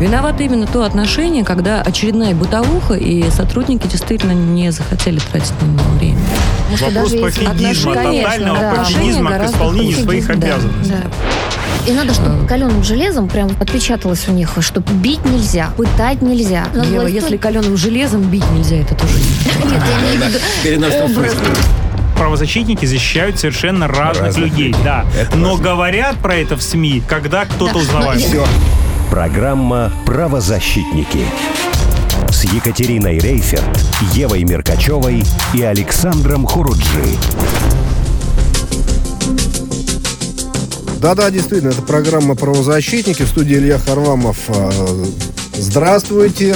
Виновато именно то отношение, когда очередная бытовуха, и сотрудники действительно не захотели тратить на него время. Вопрос пофигизма, тотального да. пофигизма к исполнению своих да, обязанностей. да. И надо, чтобы каленым железом прям отпечаталось у них, что бить нельзя, пытать нельзя. Надо Ева, власть- если каленым железом бить нельзя, это тоже не Нет, я имею в виду Переносном смысле. Правозащитники защищают совершенно разных, Разных людей, людей. да. Это Но важно. говорят про это в СМИ, когда кто-то Да, узнавает. но я- Все. Программа «Правозащитники» с Екатериной Рейферт, Евой Меркачевой и Александром Хуруджи. Да-да, действительно, это программа «Правозащитники». В студии Илья Харламов. Э, Здравствуйте.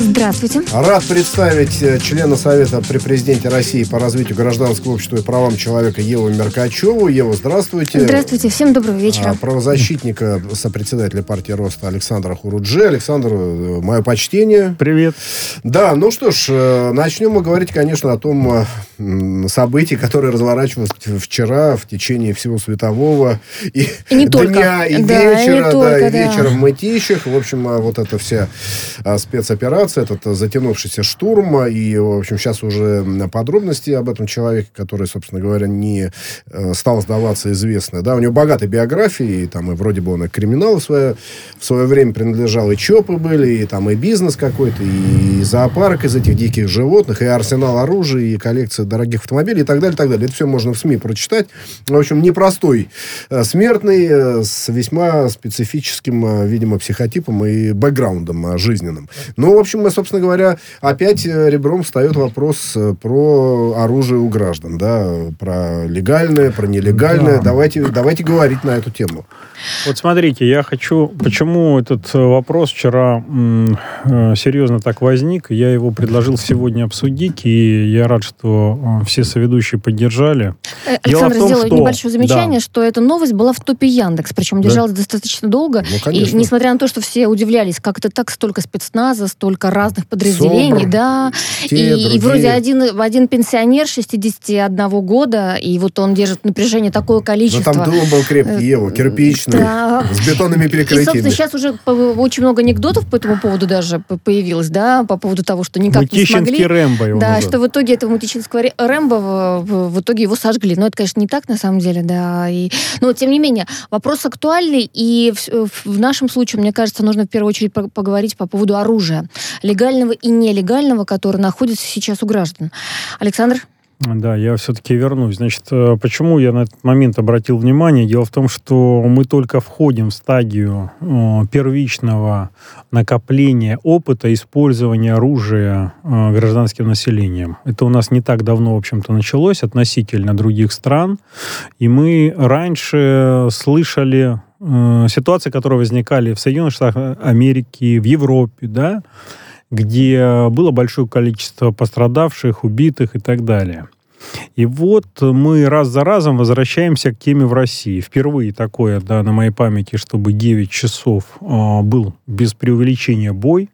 Здравствуйте. Рад представить э, члена Совета при президенте России по развитию гражданского общества и правам человека Еву Меркачеву. Ева, здравствуйте. Здравствуйте, всем доброго А, вечера. правозащитника, сопредседателя партии Роста Александра Хуруджи. Александр, э, мое почтение. Привет. Да, ну что ж, э, начнем мы говорить, конечно, о том событии, которое разворачивалось вчера в течение всего светового и, И не только. дня, и Да, и не вечера, да, только, и да. вечера в Мытищах. В общем, а, вот эта вся а, спецоперация, этот а, затянувшийся штурм, и, в общем, сейчас уже подробности об этом человеке, который, собственно говоря, не э, стал сдаваться, известны. Да, у него богатая биография, и там и вроде бы он и к криминалу в свое, в свое время принадлежал, и ЧОПы были, и там и бизнес какой-то, и зоопарк из этих диких животных, и арсенал оружия, и коллекция дорогих автомобилей, и так далее, и так далее. Это все можно в СМИ прочитать. В общем, непростой э, смертный, э, с весьма специфическим, э, видимо, психотипом и бэкграундом э, жизненным. Ну, в общем, мы, собственно говоря, опять э, ребром встает вопрос э, про оружие у граждан, да, про легальное, про нелегальное. Да. Давайте, давайте говорить на эту тему. Вот смотрите, я хочу... Почему этот э, вопрос вчера серьезно так возник? Я его предложил сегодня обсудить, и я рад, что все соведущие поддержали. Дело Александр в том, сделает что- небольшое замечание, да. что эта новость была в топе Яндекс, причем Да. держалась достаточно долго. Ну, И несмотря на то, что все удивлялись, как это так, столько спецназа, столько разных подразделений, СОБР, да. те, и, и вроде один, один пенсионер 61 года, и вот он держит напряжение такое Но количество. там дом был крепкий, Ева, кирпичный, Да. с бетонными И, перекрытиями. собственно, сейчас уже очень много анекдотов по этому поводу даже появилось, да, по поводу того, что никак не смогли. Рэмбо его Да, называют. что в итоге этого мутичинского ре- Рэмбо в, в- итоге его сожгли. Но это, конечно, не так на самом деле, да. И, но, тем не менее, вопрос актуальный, и в, в нашем случае, мне кажется, нужно в первую очередь по- поговорить по поводу оружия. Легального и нелегального, которое находится сейчас у граждан. Александр? Да, я все-таки вернусь. Значит, э, почему я на этот момент обратил внимание? Дело в том, что мы только входим в стадию э, первичного накопления опыта использования оружия э, гражданским населением. Это у нас не так давно, в общем-то, началось относительно других стран. И мы раньше слышали ситуации, которые возникали в Соединенных Штатах Америки, в Европе, да, где было большое количество пострадавших, убитых и так далее. И вот мы раз за разом возвращаемся к теме в России. Впервые такое, да, на моей памяти, чтобы 9 часов э, был без преувеличения бой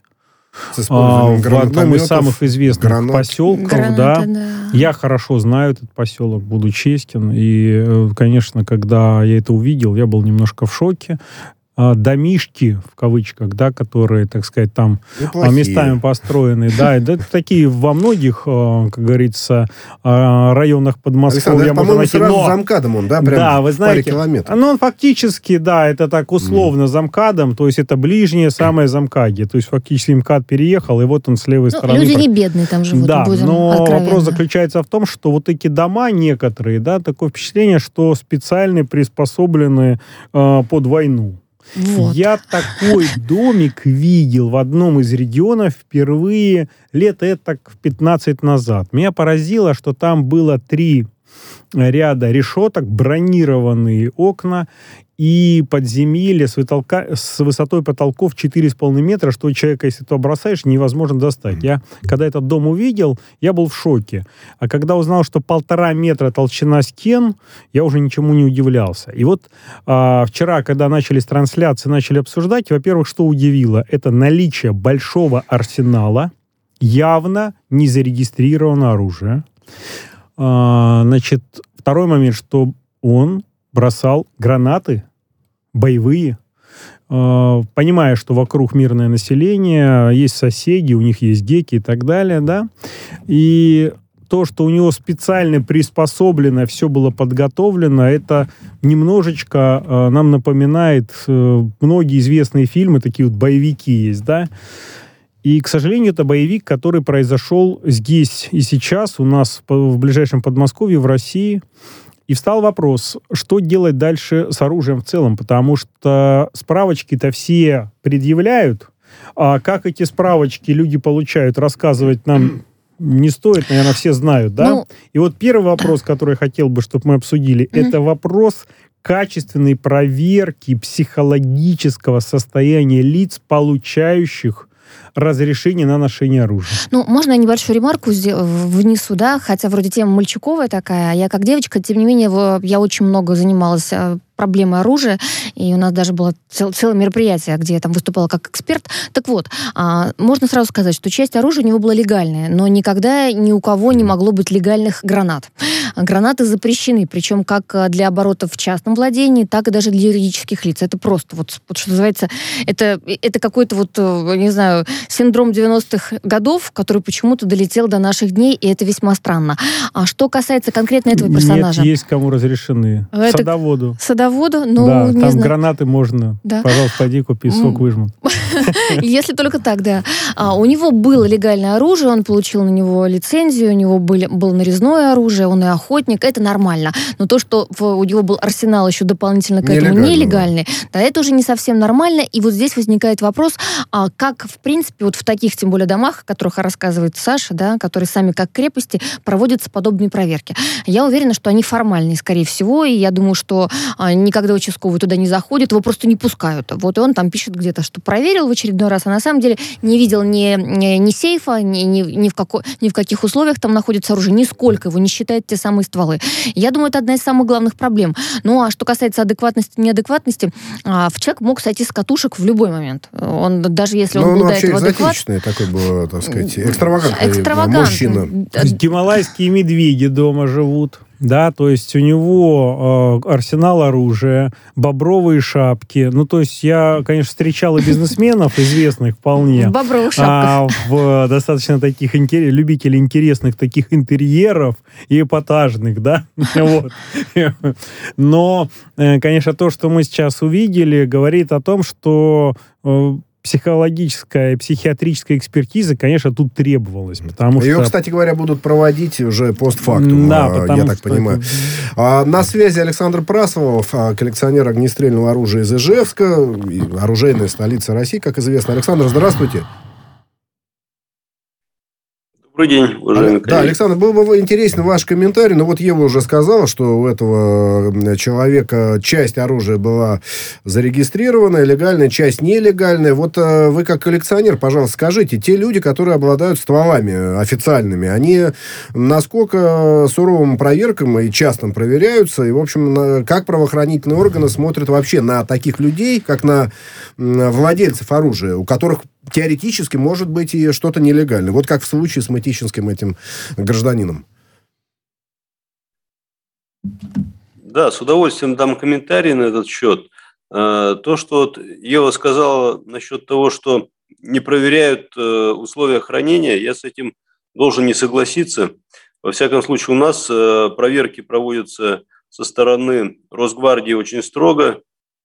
а, в одном из самых известных гранат. поселков, Граната, да. Я хорошо знаю этот поселок, буду честен. И, э, конечно, когда я это увидел, я был немножко в шоке. А, Домишки, в кавычках, да, которые, так сказать, там а, Неплохие. местами построены. Да, это такие во многих, э, как говорится, районах Подмосковья можно по-моему, найти. сразу Но- за МКАДом он, да? Прям да, вы паре знаете, километров. ну, он фактически, да, это так условно замкадом, то есть это ближнее самое замкаги, то есть фактически МКАД переехал, и вот он с левой Ну, стороны. люди не бедные там живут, да, будем но откровенны. вопрос заключается в том, что вот эти дома некоторые, да, такое впечатление, что специально приспособлены э, под войну. Вот. Я такой домик видел в одном из регионов впервые лет это 15 назад. Меня поразило, что там было три ряда решеток, бронированные окна и подземелье с, вытолка- с высотой потолков 4,5 метра, что человека, если то бросаешь, невозможно достать. Я, когда этот дом увидел, я был в шоке. А когда узнал, что полтора метра толщина стен, я уже ничему не удивлялся. И вот а, вчера, когда начались трансляции, начали обсуждать, во-первых, что удивило, это наличие большого арсенала, явно не зарегистрированного оружия. А, значит, второй момент, что он бросал гранаты боевые э, понимая, что вокруг мирное население, есть соседи, у них есть геки и так далее, да, и то, что у него специально приспособлено, все было подготовлено, это немножечко э, нам напоминает э, многие известные фильмы, такие вот боевики есть, да. И, к сожалению, это боевик, который произошел здесь и сейчас, у нас в ближайшем Подмосковье, в России. И встал вопрос, что делать дальше с оружием в целом, потому что справочки-то все предъявляют, а как эти справочки люди получают, рассказывать нам не стоит, наверное, все знают, да? Ну, и вот первый вопрос, который я хотел бы, чтобы мы обсудили, mm-hmm. это вопрос качественной проверки психологического состояния лиц, получающих разрешение на ношение оружия. Ну, можно я небольшую ремарку внесу, да, хотя вроде тема мальчуковая такая, а я как девочка, тем не менее, я очень много занималась а, проблемы оружия, и у нас даже было цел, целое мероприятие, где я там выступала как эксперт. Так вот, а, можно сразу сказать, что часть оружия у него была легальная, но никогда ни у кого не могло быть легальных гранат. Гранаты запрещены, причем как для оборотов в частном владении, так и даже для юридических лиц. Это просто, вот, вот что называется, это, это какой-то вот, э, не знаю, синдром 90-х годов, который почему-то долетел до наших дней, и это весьма странно. А что касается конкретно этого персонажа? Нет, есть кому разрешены. Это... Садоводу. Садоводу водоводу, ну, да, не там знаю. гранаты можно. Да. Пожалуйста, пойди купи, сок выжмут. Если только так, да. А, у него было легальное оружие, он получил на него лицензию, у него были, было нарезное оружие, он и охотник, это нормально. Но то, что у него был арсенал еще дополнительно к этому нелегальный, да, это уже не совсем нормально. И вот здесь возникает вопрос, а как, в принципе, вот в таких, тем более, домах, о которых рассказывает Саша, да, которые сами как крепости, проводятся подобные проверки. Я уверена, что они формальные, скорее всего, и я думаю, что а, никогда участковый туда не заходит, его просто не пускают. Вот и он там пишет где-то, что проверил в очередной раз, а на самом деле не видел ни, ни, ни сейфа, ни, ни, ни, в како, ни в каких условиях там находится оружие, нисколько его не считает те самые стволы. Я думаю, это одна из самых главных проблем. Ну, а что касается адекватности, неадекватности, а, в человек мог сойти с катушек в любой момент. Он, даже если он Но ну, был он до этого адекватный. такой был, так сказать, экстравагантный, экстравагантный мужчина. Гималайские медведи дома живут да, то есть у него э, арсенал оружия, бобровые шапки. Ну, то есть я, конечно, встречал и бизнесменов известных вполне. В бобровых шапках. А, в достаточно таких любителей интересных таких интерьеров и эпатажных, да. вот. Но, э, конечно, то, что мы сейчас увидели, говорит о том, что э, психологическая и психиатрическая экспертиза, конечно, тут требовалась. Потому Ее, что... кстати говоря, будут проводить уже постфактум, да, а, я так понимаю. Это... А, на связи Александр Прасовов, а, коллекционер огнестрельного оружия из Ижевска, оружейная столица России, как известно. Александр, здравствуйте. Добрый день, уважаемые коллеги. Да, Александр, был бы интересен ваш комментарий, но вот Ева уже сказала, что у этого человека часть оружия была зарегистрирована, легальная, часть нелегальная. Вот э, вы как коллекционер, пожалуйста, скажите, те люди, которые обладают стволами официальными, они насколько суровым проверкам и частным проверяются, и, в общем, как правоохранительные органы смотрят вообще на таких людей, как на владельцев оружия, у которых теоретически может быть и что-то нелегальное. Вот как в случае с матичинским этим гражданином. Да, с удовольствием дам комментарий на этот счет. Э, то, что вот Ева сказала насчет того, что не проверяют э, условия хранения, я с этим должен не согласиться. Во всяком случае, у нас э, проверки проводятся со стороны Росгвардии очень строго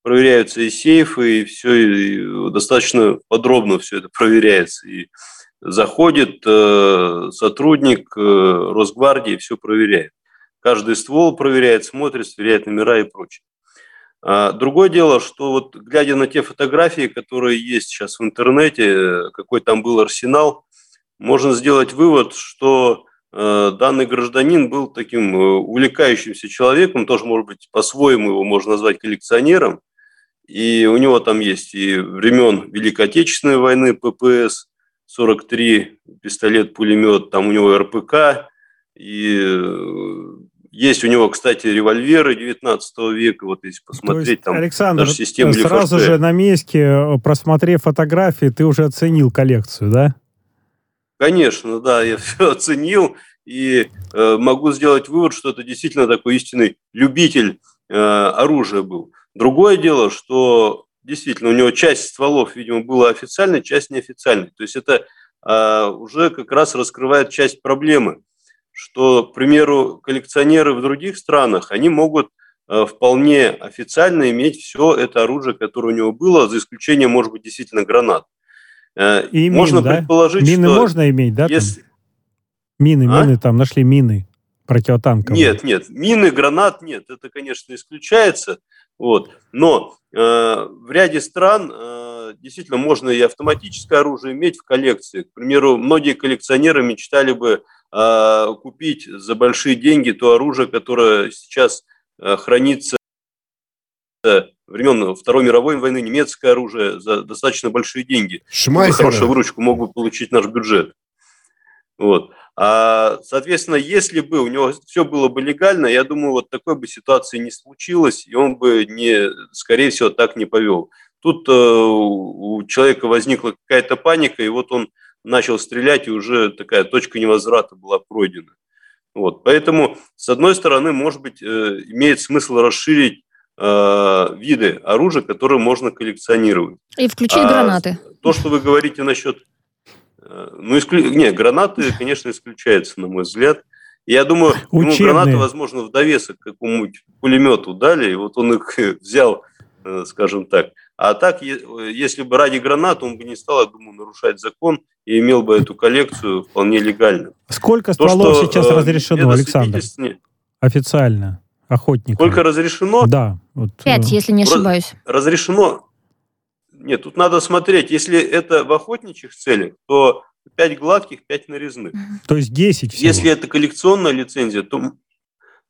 проверяются и сейфы, и все и достаточно подробно все это проверяется. И заходит э, сотрудник э, Росгвардии, все проверяет. Каждый ствол проверяет, смотрит, сверяет номера и прочее. А другое дело, что вот глядя на те фотографии, которые есть сейчас в интернете, какой там был арсенал, можно сделать вывод, что э, данный гражданин был таким э, увлекающимся человеком, тоже, может быть, по-своему его можно назвать коллекционером, и у него там есть и времен Великой Отечественной войны ППС, 43 пистолет-пулемет, там у него РПК, и э, есть у него, кстати, револьверы 19 века, вот если посмотреть, есть, там Александр, даже система сразу Лефорте. же на месте, э, просмотрев фотографии, ты уже оценил коллекцию, да? Конечно, да, я все оценил и э, могу сделать вывод, что это действительно такой истинный любитель э, оружия был. Другое дело, что действительно, у него часть стволов, видимо, была официальной, часть неофициальной. То есть это а, уже как раз раскрывает часть проблемы, что, к примеру, коллекционеры в других странах, они могут а, вполне официально иметь все это оружие, которое у него было, за исключением, может быть, действительно гранат. А, И можно мин, предположить, да? Мины что... можно иметь, да? Если... Мины, а? мины там, нашли мины противотанковые. Нет, нет, мины, гранат нет, это, конечно, исключается. Вот. Но э, в ряде стран э, действительно можно и автоматическое оружие иметь в коллекции. К примеру, многие коллекционеры мечтали бы э, купить за большие деньги то оружие, которое сейчас э, хранится времен Второй мировой войны, немецкое оружие за достаточно большие деньги. Шмайсеры. Хорошую выручку мог бы получить наш бюджет. Вот. А, соответственно, если бы у него все было бы легально, я думаю, вот такой бы ситуации не случилось, и он бы, не, скорее всего, так не повел. Тут э, у человека возникла какая-то паника, и вот он начал стрелять, и уже такая точка невозврата была пройдена. Вот. Поэтому, с одной стороны, может быть, э, имеет смысл расширить э, виды оружия, которые можно коллекционировать. И включить а гранаты. То, что вы говорите насчет ну, исклю... не, гранаты, конечно, исключаются, на мой взгляд. Я думаю, ему гранаты, возможно, в довесок к какому-нибудь пулемету дали, и вот он их взял, э, скажем так. А так, если бы ради гранат, он бы не стал, я думаю, нарушать закон и имел бы эту коллекцию вполне легально. Сколько стволов То, что, сейчас э, разрешено, Александр? Официально, охотникам. Сколько разрешено? Да. Вот, Пять, если не ошибаюсь. Разрешено нет, тут надо смотреть. Если это в охотничьих целях, то 5 гладких, 5 нарезных. То есть 10 всего. Если это коллекционная лицензия, то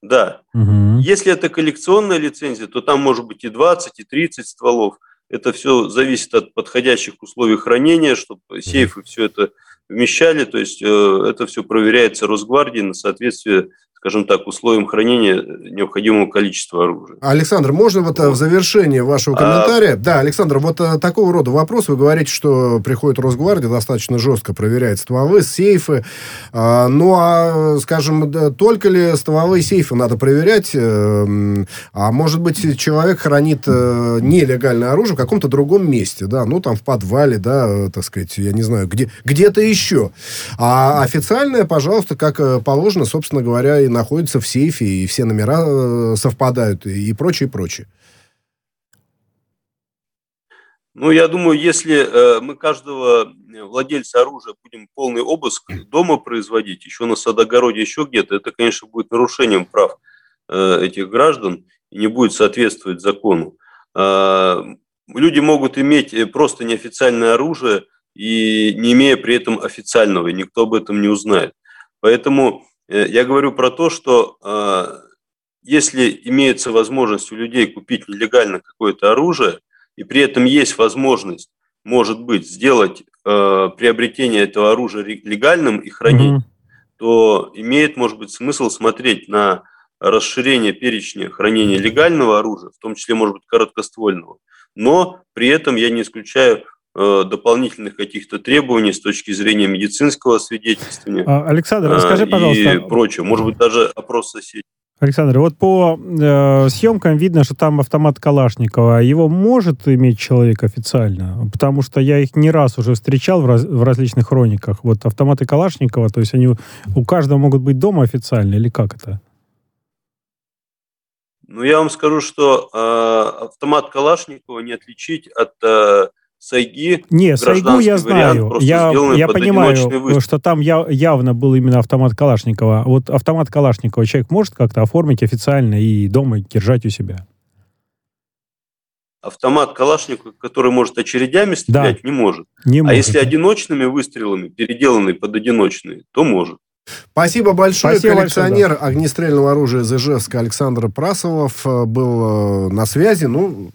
да. Угу. Если это коллекционная лицензия, то там может быть и 20, и 30 стволов. Это все зависит от подходящих условий хранения, чтобы сейфы все это вмещали. То есть э, это все проверяется Росгвардией на соответствие скажем так, условиям хранения необходимого количества оружия. Александр, можно вот, вот. в завершение вашего комментария? А... Да, Александр, вот э, такого рода вопрос. Вы говорите, что приходит Росгвардия, достаточно жестко проверяет стволы, сейфы. А, ну, а, скажем, только ли стволы и сейфы надо проверять? Э, а может быть, человек хранит э, нелегальное оружие в каком-то другом месте, да, ну, там в подвале, да, так сказать, я не знаю, где, где-то еще. А официальное, пожалуйста, как положено, собственно говоря, и находится в сейфе, и все номера э, совпадают, и прочее, и прочее. Ну, я думаю, если э, мы каждого владельца оружия будем полный обыск дома производить, еще на садогороде, еще где-то, это, конечно, будет нарушением прав э, этих граждан и не будет соответствовать закону. Э, люди могут иметь э, просто неофициальное оружие и не имея при этом официального, и никто об этом не узнает. Поэтому Э, я говорю про то, что э, если имеется возможность у людей купить нелегально какое-то оружие, и при этом есть возможность, может быть, сделать э, приобретение этого оружия легальным и хранить, mm-hmm. то имеет, может быть, смысл смотреть на расширение перечня хранения легального оружия, в том числе, может быть, короткоствольного. Но при этом я не исключаю Э, дополнительных каких-то требований с точки зрения медицинского свидетельствования. А, Александр, расскажи, пожалуйста. И прочее. Может быть, даже опрос соседей. Александр, вот по э, съемкам видно, что там автомат Калашникова. Его может иметь человек официально? Потому что я их не раз уже встречал в, раз, в различных хрониках. Вот автоматы Калашникова, то есть они у каждого могут быть дома официально или как это? Ну, я вам скажу, что э, автомат Калашникова не отличить от э, Сайги. Не, Сайгу я знаю. Я, я понимаю, что там я, явно был именно автомат Калашникова. Вот автомат Калашникова человек может как-то оформить официально и дома держать у себя? Автомат Калашникова, который может очередями стрелять, да. не может. Не а может. если одиночными выстрелами, переделанный под одиночные, то может. Спасибо большое. Спасибо Коллекционер большое, да. огнестрельного оружия из Ижевска Александр Прасовов э, был э, на связи. Ну,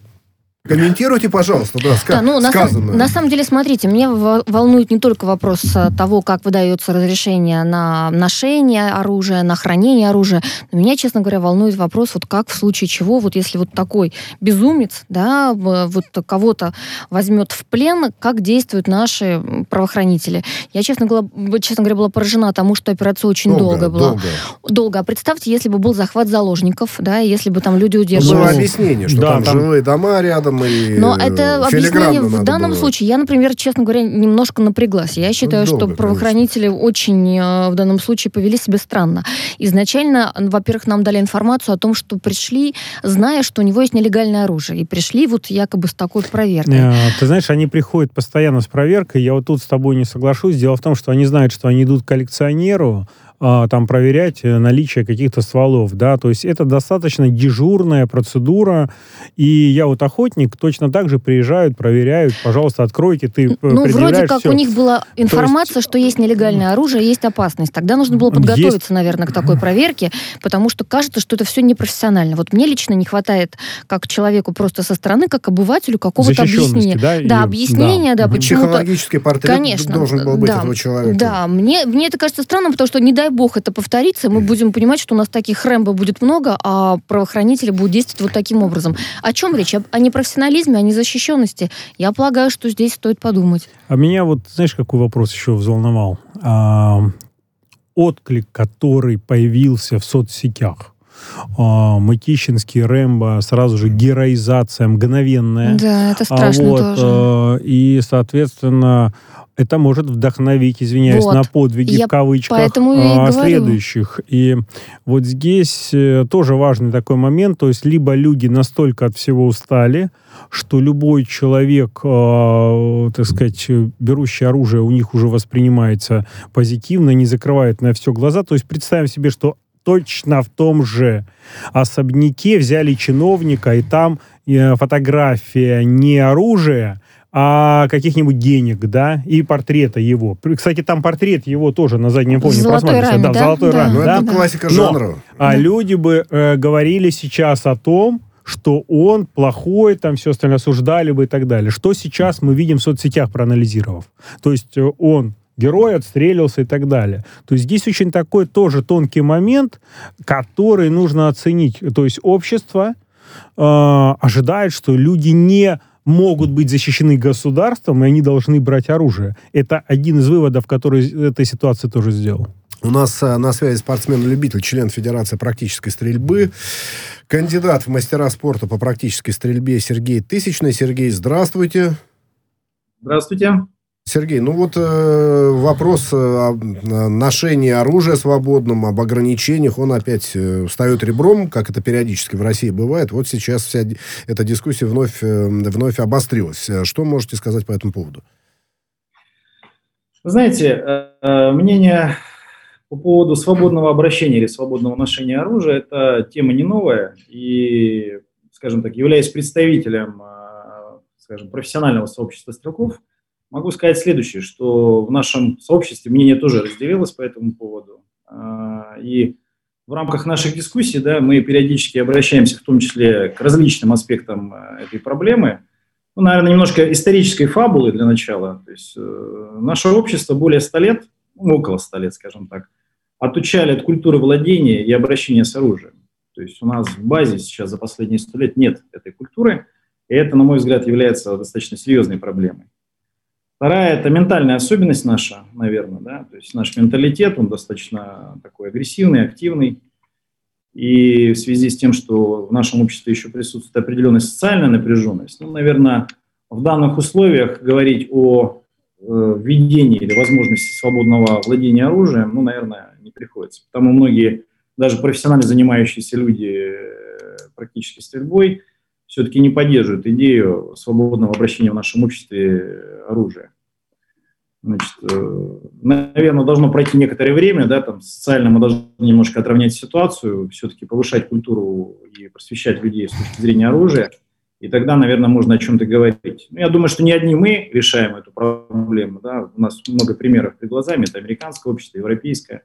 Комментируйте, пожалуйста, да, ска- да ну, на, сам, на самом деле, смотрите, мне волнует не только вопрос э, того, как выдается разрешение на ношение оружия, на хранение оружия, но меня, честно говоря, волнует вопрос, вот как в случае чего, вот если вот такой безумец, да, вот кого-то возьмет в плен, как действуют наши правоохранители. Я, честно, честно говоря, была поражена тому, что операция очень долго, долго была. Долго. долго. А представьте, если бы был захват заложников, да, если бы там люди удерживались. Было объяснение, что да, там, там живые дома рядом, этом и Но это объяснение в данном было. случае. Я, например, честно говоря, немножко напряглась. Я считаю, долго, что правоохранители очень э, в данном случае повели себя странно. Изначально, во-первых, нам дали информацию о том, что пришли, зная, что у него есть нелегальное оружие. И пришли вот якобы с такой проверкой. Э, Ты знаешь, они приходят постоянно с проверкой. Я вот тут с тобой не соглашусь. Дело в том, что они знают, что они идут к коллекционеру, а, там проверять э, наличие каких-то стволов, да, то есть это достаточно дежурная процедура, и я вот охотник, точно так же приезжают, проверяют, пожалуйста, откройте, ты э, Ну, вроде как всё. у них была информация, что есть нелегальное оружие, есть опасность. Тогда нужно было Есть. подготовиться, наверное, к такой проверке, потому что кажется, что это все непрофессионально. Вот мне лично не хватает, как человеку просто со стороны, как обывателю, какого-то объяснения. да, Да, её? объяснения, да, Мгм. почему-то... Психологический портрет Конечно, должен был быть да, этого человека. Да, мне, мне это кажется странным, потому что, не дай бог, это повторится, мы будем понимать, что у нас таких Рэмбо будет много, а правоохранители будут действовать вот таким образом. О чем речь? О непрофессионализме, о незащищенности? Я полагаю, что здесь стоит подумать. А меня вот, знаешь, какой вопрос еще взволновал? А, отклик, который появился в соцсетях. А, Мытищинский, Рэмбо, сразу же героизация мгновенная. Да, это А страшно вот, тоже. э, и, соответственно, это может вдохновить, извиняюсь, Вот. на подвиги Я в кавычках поэтому и а, следующих. И вот здесь э, тоже важный такой момент, то есть либо люди настолько от всего устали, что любой человек, э, так сказать, берущий оружие, у них уже воспринимается позитивно, не закрывает на все глаза. То есть представим себе, что точно в том же особняке взяли чиновника, и там э, фотография не оружия, а каких-нибудь денег, да, и портрета его. Кстати, там портрет его тоже на заднем фоне просматривается. раме, да, в золотой Да. раме, Ну, да. это классика Но- жанра. А Да. люди бы э, говорили сейчас о том, что он плохой, там все остальное осуждали бы и так далее. Что сейчас мы видим в соцсетях, проанализировав? То есть э, он герой отстрелился и так далее. То есть здесь очень такой тоже тонкий момент, который нужно оценить. То есть общество э, ожидает, что люди не могут быть защищены государством, и они должны брать оружие. Это один из выводов, который этой ситуации тоже сделал. У нас а, на связи спортсмен-любитель, член Федерации практической стрельбы, кандидат в мастера спорта по практической стрельбе Сергей Тысячный. Сергей, здравствуйте. Здравствуйте. Сергей, ну вот э, вопрос э, о э, ношении оружия свободным, об ограничениях, он опять э, встает ребром, как это периодически в России бывает. Вот сейчас вся эта дискуссия вновь, э, вновь обострилась. Что можете сказать по этому поводу? Вы знаете, мнение по поводу свободного обращения или свободного ношения оружия – это тема не новая. И, скажем так, являясь представителем, скажем, профессионального сообщества стрелков, могу сказать следующее, что в нашем сообществе мнение тоже разделилось по этому поводу. Э, И в рамках наших дискуссий да, мы периодически обращаемся в том числе к различным аспектам э, этой проблемы. Ну, наверное, немножко исторической фабулы для начала. То есть э, наше общество более 100 лет, ну, около 100 лет, скажем так, отучали от культуры владения и обращения с оружием. То есть у нас в базе сейчас за последние 100 лет нет этой культуры, и это, на мой взгляд, является достаточно серьезной проблемой. Вторая – это ментальная особенность наша, наверное, да, то есть наш менталитет, он достаточно такой агрессивный, активный, и в связи с тем, что в нашем обществе еще присутствует определенная социальная напряженность, ну, наверное, в данных условиях говорить о э, введении или возможности свободного владения оружием, ну, наверное, не приходится. Потому многие, даже профессионально занимающиеся люди э, практически стрельбой, все-таки не поддерживают идею свободного обращения в нашем обществе оружия. Значит, э, наверное, должно пройти некоторое время, да, там социально мы должны немножко отравнять ситуацию, все-таки повышать культуру и просвещать людей с точки зрения оружия, и тогда, наверное, можно о чем-то говорить. Ну, я думаю, что не одни мы решаем эту проблему, да, у нас много примеров перед глазами, это американское общество, европейское,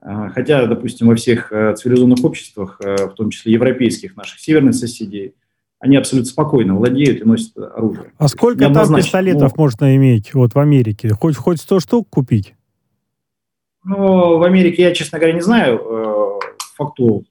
А, хотя, допустим, во всех э, цивилизованных обществах, э, в том числе европейских наших северных соседей, они абсолютно спокойно владеют и носят оружие. А сколько там пистолетов Ну, можно иметь вот в Америке? Хоть, хоть 100 штук купить? Ну, в Америке я, честно говоря, не знаю э, факту,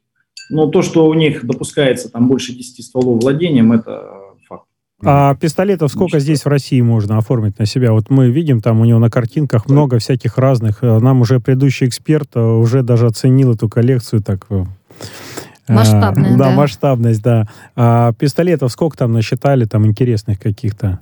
но то, что у них допускается там больше 10 стволов владением, это факт. А пистолетов сколько Значит, здесь в России можно оформить на себя? Вот мы видим, там у него на картинках много всяких разных. Э, Нам уже предыдущий эксперт э, уже даже оценил эту коллекцию так э, Масштабная, да. да. масштабность, да. А пистолетов сколько там насчитали, там интересных каких-то?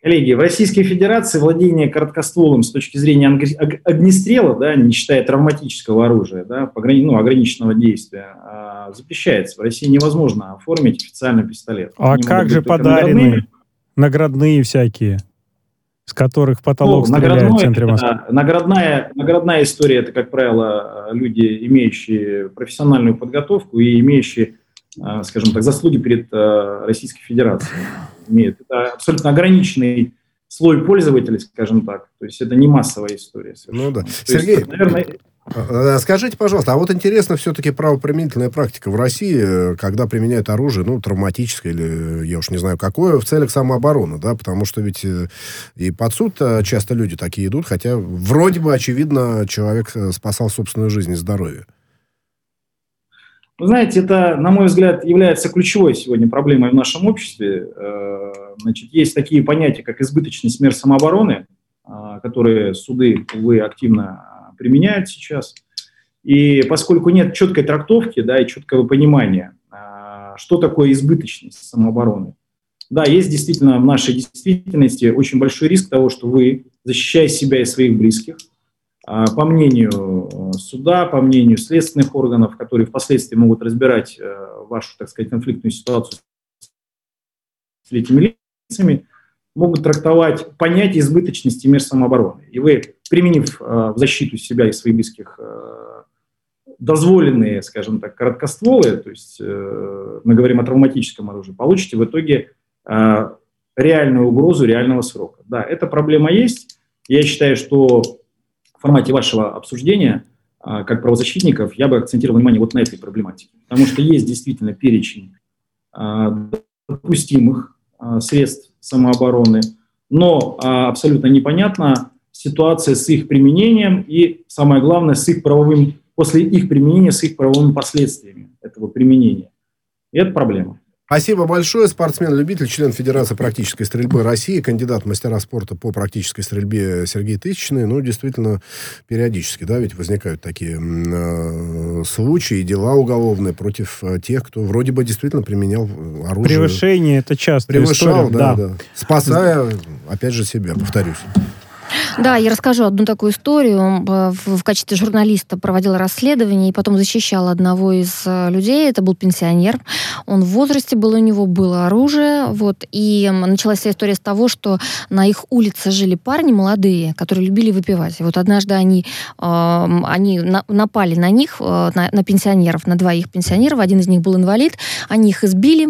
Коллеги, в Российской Федерации владение короткостволом с точки зрения ог- ог- огнестрела, да, не считая травматического оружия, да, пограни- ну, ограниченного действия, а, запрещается. В России невозможно оформить официальный пистолет. А Они как же подаренные? наградными. Наградные всякие, с которых в Ну, потолок стреляют в центре это- Москвы. наградная, наградная история – это, как правило, люди, имеющие профессиональную подготовку и имеющие, а, скажем так, заслуги перед а, Российской Федерацией. Имеют. Это абсолютно ограниченный слой пользователей, скажем так. То есть это не массовая история. совершенно. Ну да. То есть, Сергей, наверное, А, Скажите, пожалуйста, а вот интересно все-таки правоприменительная практика в России, э, когда применяют оружие, ну, травматическое или, я уж не знаю, какое, в целях самообороны, да, потому что ведь э, и под суд э, часто люди такие идут, хотя вроде бы, очевидно, человек э, спасал собственную жизнь и здоровье. Вы знаете, это, на мой взгляд, является ключевой сегодня проблемой в нашем обществе. Э, Значит, есть такие понятия, как избыточность мер самообороны, которые суды, увы, активно применяют сейчас. И поскольку нет четкой трактовки да, и четкого понимания, а, что такое избыточность самообороны, да, есть действительно в нашей действительности очень большой риск того, что вы, защищая себя и своих близких, а, по мнению э, суда, по мнению следственных органов, которые впоследствии могут разбирать э, вашу, так сказать, конфликтную ситуацию с третьими лицами, могут трактовать понятие избыточности мер самообороны. И вы, применив э, в защиту себя и своих близких э, дозволенные, скажем так, короткостволы, то есть э, мы говорим о травматическом оружии, получите в итоге реальную угрозу реального срока. Да, эта проблема есть. Я считаю, что в формате вашего обсуждения, как правозащитников, я бы акцентировал внимание вот на этой проблематике. Потому что есть действительно перечень допустимых средств самообороны, но абсолютно непонятна ситуация с их применением и, самое главное, с их правовым, после их применения, с их правовыми последствиями этого применения. И это проблема. Спасибо большое. Спортсмен-любитель, член Федерации практической стрельбы России, кандидат в мастера спорта по практической стрельбе Сергей Тысячный. Ну, действительно, периодически, да, ведь возникают такие э, случаи, дела уголовные против э, тех, кто вроде бы действительно применял э, оружие. Превышение это часто Превышал, история. да, да, Спасая, опять же, себя, повторюсь. Да, я расскажу одну такую историю. Э, В, качестве журналиста проводила расследование и потом защищала одного из э, людей. Это был пенсионер. Он в возрасте был, у него было оружие. Вот, и началась вся история с того, что на их улице жили парни молодые, которые любили выпивать. И вот однажды они, они на- напали на них, э, на, на пенсионеров, на двоих пенсионеров. Один из них был инвалид. Они их избили.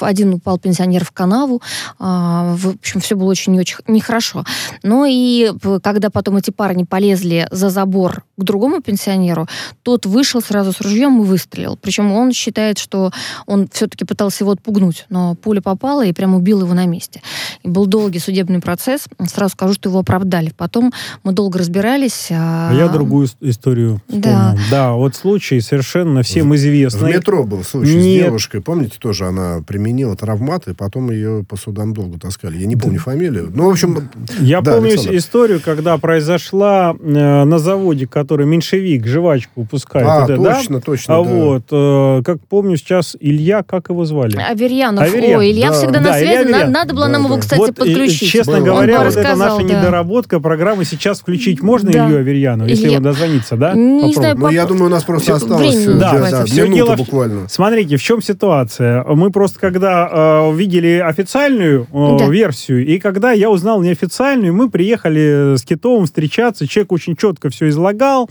Один упал пенсионер в канаву. А, В общем, все было очень очень нехорошо. Но и п- когда потом эти парни полезли за забор к другому пенсионеру, тот вышел сразу с ружьем и выстрелил. Причем он считает, что он все-таки пытался его отпугнуть, но пуля попала и прям убил его на месте. И был долгий судебный процесс. Сразу скажу, что его оправдали. Потом мы долго разбирались. А я другую с- историю вспомнил. Да. Да. вот случай совершенно всем В известный. метро был случай с Нет. девушкой. Помните, тоже она применила травмат, и потом ее по судам долго таскали. Я не помню фамилию. Ну, в общем, Я Да, помню Александр. Историю, когда произошла э, на заводе, который меньшевик, жвачку выпускает. а, это, да? точно, точно. А да. вот, э, как помню сейчас, Илья, как его звали? Аверьянов. Аверьян, Ой, Илья да. всегда на Да, Илья связи. На- Аверьян. Надо было Да, нам его, да. кстати, вот, подключить. честно Было. говоря, Он вот это наша да. недоработка программы сейчас включить можно Да. Илью Аверьяну, если Илья- он дозвонится, да? Не Попробуй. знаю, Ну, я думаю, у нас просто осталось времени э, да, да, минута дело буквально. Смотрите, в чем ситуация. Мы просто когда э, видели официальную э, Да. версию, и когда я узнал неофициальную, мы приехали с Китовым встречаться, человек очень четко все излагал.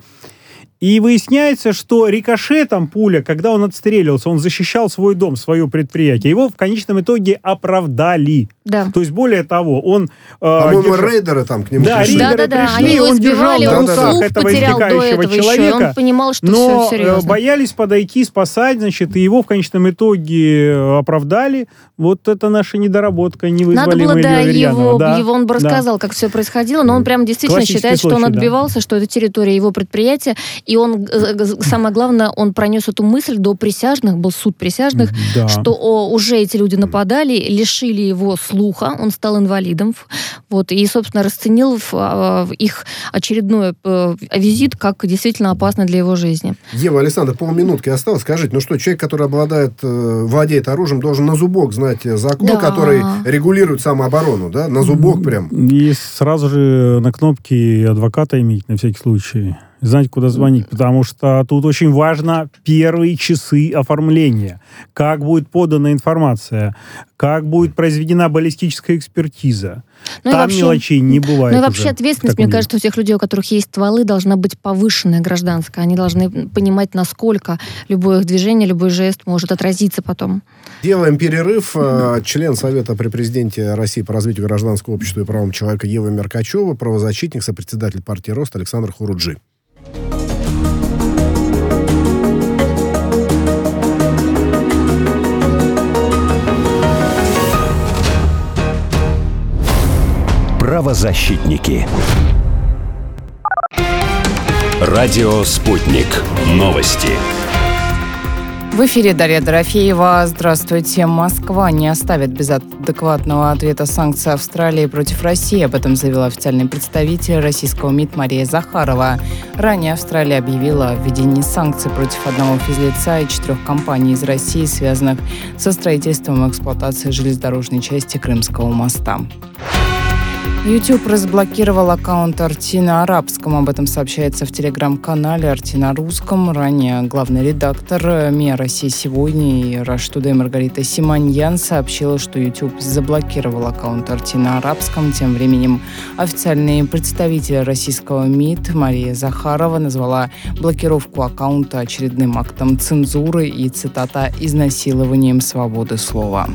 И выясняется, что рикошетом пуля, когда он отстреливался, он защищал свой дом, свое предприятие. Его в конечном итоге оправдали. Да. То есть, более того, он... э, По-моему, держа- рейдеры там к нему Да, пришли. рейдеры Да-да-да, пришли, они его он держал на он руках слух этого потерял до истекающего этого еще, и человека, он понимал, что но все э, серьезно. боялись подойти, спасать, значит, и его в конечном итоге э, оправдали. Вот это наша недоработка, Надо невызволимая было, да, Илья Аверьянова, его, да. его он бы Да. рассказал, как все происходило, но он прям действительно считает, что он случай, да. отбивался, что это территория его предприятия, и он, э, э, самое главное, он пронес эту мысль до присяжных, был суд присяжных, Да. что о, уже эти люди нападали, лишили его слуха, он стал инвалидом Вот, и, собственно, расценил в, а, в их очередной э, визит как действительно опасный для его жизни. Ева, Александр, полминутки осталось. Скажите, ну что, человек, который обладает, владеет оружием, должен на зубок знать закон, Да. который регулирует самооборону, да? На зубок прям. И сразу же на кнопки адвоката иметь на всякий случай. Знать, куда звонить. Потому что тут очень важно первые часы оформления. Как будет подана информация. Как будет произведена баллистическая экспертиза. Ну Там вообще- мелочей не бывает. Ну и вообще ответственность, мне деле. кажется, у тех людей, у которых есть стволы, должна быть повышенная гражданская. Они должны понимать, насколько любое их движение, любой жест может отразиться потом. Делаем перерыв. Э, Член Совета при президенте России по развитию гражданского общества и правам человека Ева Меркачева, правозащитник, сопредседатель партии «Рост» Александр Хуруджи. Правозащитники. Радио «Спутник». Новости. В эфире Дарья Дорофеева. Здравствуйте. Москва не оставит без адекватного ответа санкций Австралии против России. Об этом заявила официальный представитель российского МИД Мария Захарова. Ранее Австралия объявила о введении санкций против одного физлица и четырех компаний из России, связанных со строительством и эксплуатацией железнодорожной части Крымского моста. YouTube разблокировал аккаунт Арти на арабском. Об этом сообщается в телеграм-канале Арти на русском. Ранее главный редактор МИА России сегодня и Today Маргарита Симоньян сообщила, что YouTube заблокировал аккаунт Арти на арабском. Тем временем официальный представитель российского МИД Мария Захарова назвала блокировку аккаунта очередным актом цензуры и, цитата, «изнасилованием свободы слова».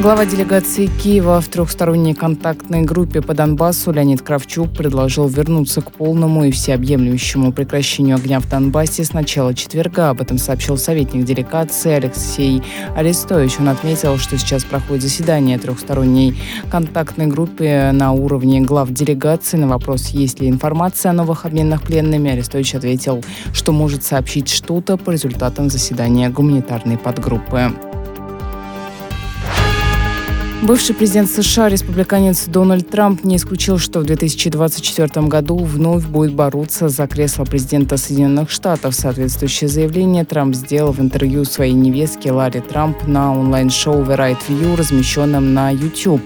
Глава делегации Киева в трехсторонней контактной группе по Донбассу Леонид Кравчук предложил вернуться к полному и всеобъемлющему прекращению огня в Донбассе с начала четверга. Об этом сообщил советник делегации Алексей Арестович. Он отметил, что сейчас проходит заседание трехсторонней контактной группы на уровне глав делегации. На вопрос, есть ли информация о новых обменах пленными, Арестович ответил, что может сообщить что-то по результатам заседания гуманитарной подгруппы. Бывший президент США, республиканец Дональд Трамп, не исключил, что в 2024 году вновь будет бороться за кресло президента Соединенных Штатов. Соответствующее заявление Трамп сделал в интервью своей невестке Ларри Трамп на онлайн-шоу Right View, размещенном на YouTube.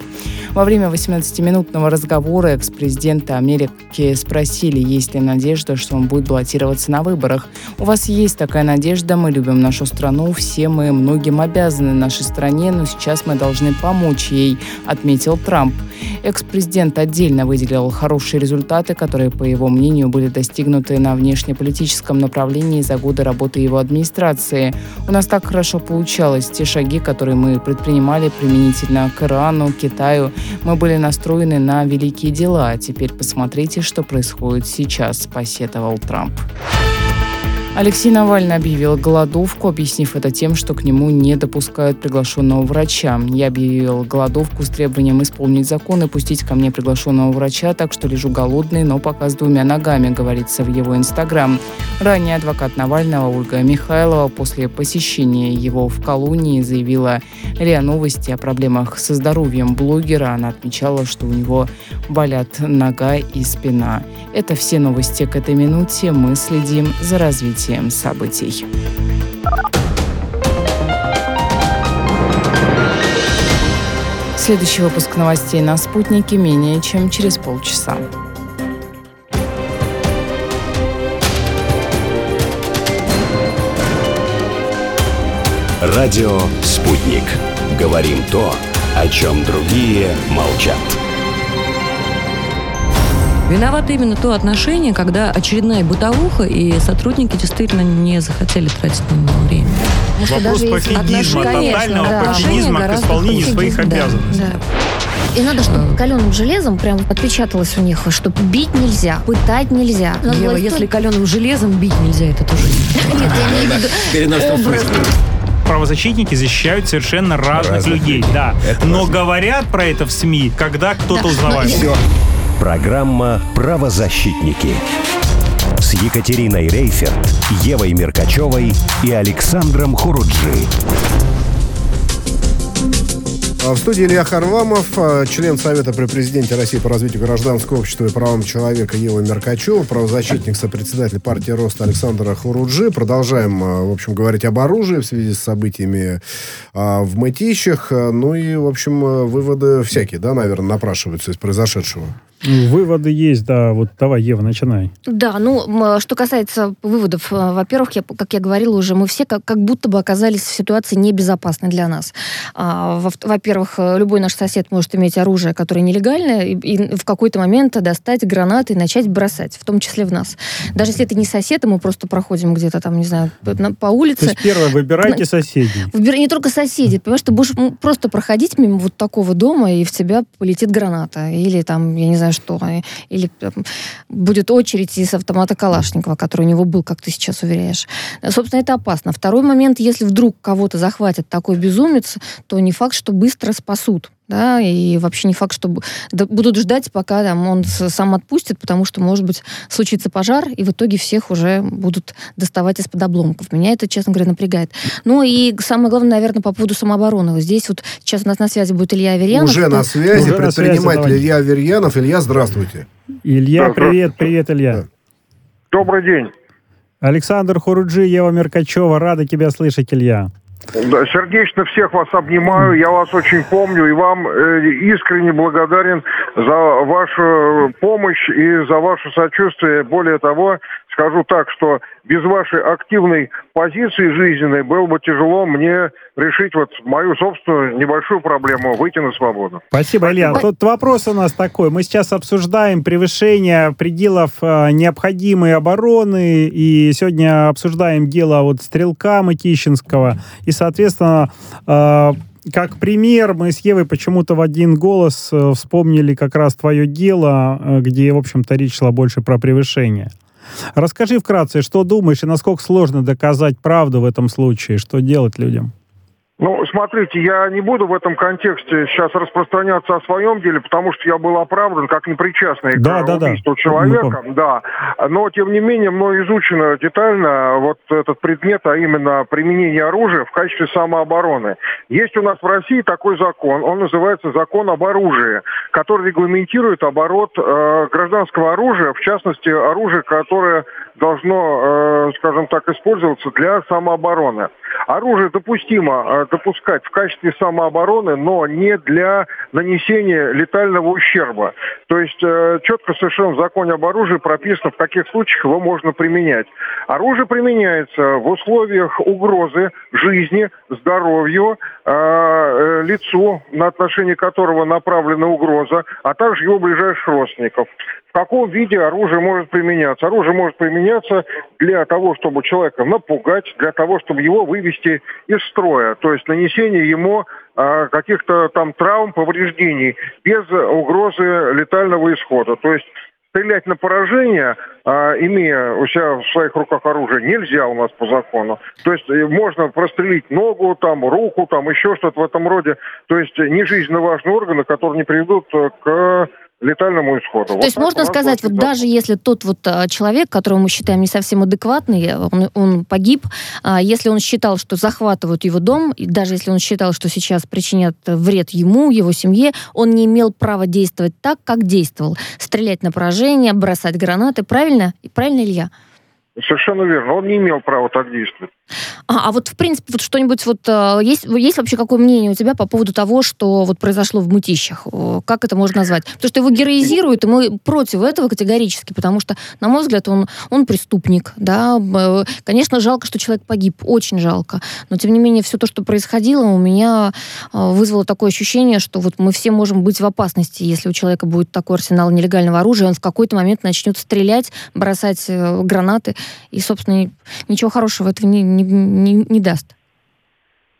Во время 18-минутного разговора экс-президента Америки спросили, есть ли надежда, что он будет баллотироваться на выборах. «У вас есть такая надежда, мы любим нашу страну, все мы многим обязаны нашей стране, но сейчас мы должны помочь ей», отметил Трамп. Экс-президент отдельно выделил хорошие результаты, которые, по его мнению, были достигнуты на внешнеполитическом направлении за годы работы его администрации. «У нас так хорошо получалось. Те шаги, которые мы предпринимали применительно к Ирану, Китаю, мы были настроены на великие дела. Теперь посмотрите, что происходит сейчас», – посетовал Трамп. Алексей Навальный объявил голодовку, объяснив это тем, что к нему не допускают приглашенного врача. Я объявил голодовку с требованием исполнить закон и пустить ко мне приглашенного врача, так что лежу голодный, но пока с двумя ногами, говорится в его инстаграм. Ранее адвокат Навального Ольга Михайлова после посещения его в колонии заявила РИА Новости о проблемах со здоровьем блогера. Она отмечала, что у него болят нога и спина. Это все новости к этой минуте. Мы следим за развитием событий. Следующий выпуск новостей на «Спутнике» менее чем через полчаса. Радио «Спутник». Говорим то, о чем другие молчат. Виновато именно то отношение, когда очередная бытовуха, и сотрудники действительно не захотели тратить на него время. Потому Вопрос пофигизма, Конечно, тотального да. пофигизма к исполнению своих да, обязанностей. да. И надо, чтобы каленым железом прям отпечаталось у них, что бить нельзя, пытать нельзя. Надо Ева, власть- если каленым железом бить нельзя, это тоже не Нет, я имею в виду образ. правозащитники защищают совершенно разных, Разных людей, людей. да. Это Но важно. говорят про это в СМИ, когда кто-то Да, узнавает. Все. Программа «Правозащитники» с Екатериной Рейферт, Евой Меркачевой и Александром Хуруджи. А, В студии Илья Харламов, а, член Совета при президенте России по развитию гражданского общества и правам человека Ева Меркачева, правозащитник, сопредседатель партии Роста Александра Хуруджи. Продолжаем, а, в общем, говорить об оружии в связи с событиями в Мытищах. Ну и, в общем, выводы всякие, да, наверное, напрашиваются из произошедшего. Ну, Выводы есть, да. Вот давай, Ева, начинай. Да, ну, что касается выводов, э, во-первых, я, как я говорила уже, мы все как, как будто бы оказались в ситуации небезопасной для нас. А, во- во-первых, э, любой наш сосед может иметь оружие, которое нелегальное, и, и в какой-то момент достать гранаты и начать бросать, в том числе в нас. Даже если это не сосед, и мы просто проходим где-то там, не знаю, на- по То улице, есть, первое, выбирайте соседей. Выбирай не только соседей, понимаешь, ты будешь просто проходить мимо вот такого дома, и в тебя полетит граната. Или там, я не знаю что, и- или там, будет очередь из автомата Калашникова, который у него был, как ты сейчас уверяешь. Э, Собственно, это опасно. Второй момент, если вдруг кого-то захватит такой безумец, то не факт, что быстро спасут. Да, и вообще не факт, что будут ждать, пока там, он сам отпустит, потому что, может быть, случится пожар, и в итоге всех уже будут доставать из-под обломков. Меня это, честно говоря, напрягает. Ну и самое главное, наверное, по поводу самообороны. Вот здесь вот сейчас у нас на связи будет Илья Аверьянов. Уже на связи Уже на связи, предприниматель. Илья Аверьянов. Илья, здравствуйте. Илья, Да, привет, привет, Илья. Да. Добрый день. Александр Хуруджи, Ева Меркачева, рада тебя слышать, Илья. Да, сердечно всех вас обнимаю, я вас очень помню и вам э, искренне благодарен за вашу помощь и за ваше сочувствие. Более того, скажу так, что без вашей активной позиции жизненной было бы тяжело мне решить вот мою собственную небольшую проблему, выйти на свободу. Спасибо, Илья. Тут вопрос у нас такой. Мы сейчас обсуждаем превышение пределов э, необходимой обороны, и сегодня обсуждаем дело вот Стрелка Мытищинского. И, соответственно, э, как пример, мы с Евой почему-то в один голос э, вспомнили как раз твое дело, где, в общем-то, речь шла больше про превышение. Расскажи вкратце, что думаешь и насколько сложно доказать правду в этом случае, что делать людям? Ну, смотрите, я не буду в этом контексте сейчас распространяться о своем деле, потому что я был оправдан как непричастный Да, к да, да. убийству Мы человека. Да. Но, тем не менее, мной изучено детально вот этот предмет, а именно применение оружия в качестве самообороны. Есть у нас в России такой закон, он называется закон об оружии, который регламентирует оборот э, гражданского оружия, в частности, оружия, которое должно, э, скажем так, использоваться для самообороны. Оружие допустимо э, допускать в качестве самообороны, но не для нанесения летального ущерба. То есть э, четко совершенно в законе об оружии прописано, в каких случаях его можно применять. Оружие применяется в условиях угрозы жизни, здоровью, э, лицу, на отношение которого направлена угроза, а также его ближайших родственников. В каком виде оружие может применяться? Оружие может применяться для того, чтобы человека напугать, для того, чтобы его вывести из строя, то есть нанесение ему э, каких-то там травм, повреждений без угрозы летального исхода. То есть стрелять на поражение, а, имея у себя в своих руках оружие, нельзя у нас по закону. То есть э, можно прострелить ногу, там, руку, там, еще что-то в этом роде. То есть не жизненно важные органы, которые не приведут э, к летальному исходу. То есть можно сказать, вот даже если тот вот а, человек, которого мы считаем не совсем адекватный, он, он погиб, а, если он считал, что захватывают его дом, и даже если он считал, что сейчас причинят вред ему, его семье, он не имел права действовать так, как действовал. Стрелять на поражение, бросать гранаты. Правильно? Правильно, Илья? Совершенно верно. Он не имел права так действовать. А, а вот, в принципе, вот что-нибудь вот э, есть, есть вообще какое мнение у тебя по поводу того, что вот произошло в Мытищах? Как это можно назвать? Потому что его героизируют, и мы против этого категорически, потому что, на мой взгляд, он, он преступник, да. Конечно, жалко, что человек погиб, очень жалко. Но, тем не менее, все то, что происходило, у меня э, вызвало такое ощущение, что вот мы все можем быть в опасности, если у человека будет такой арсенал нелегального оружия, он в какой-то момент начнет стрелять, бросать э, гранаты, и, собственно, ничего хорошего этого не, не, не, не даст.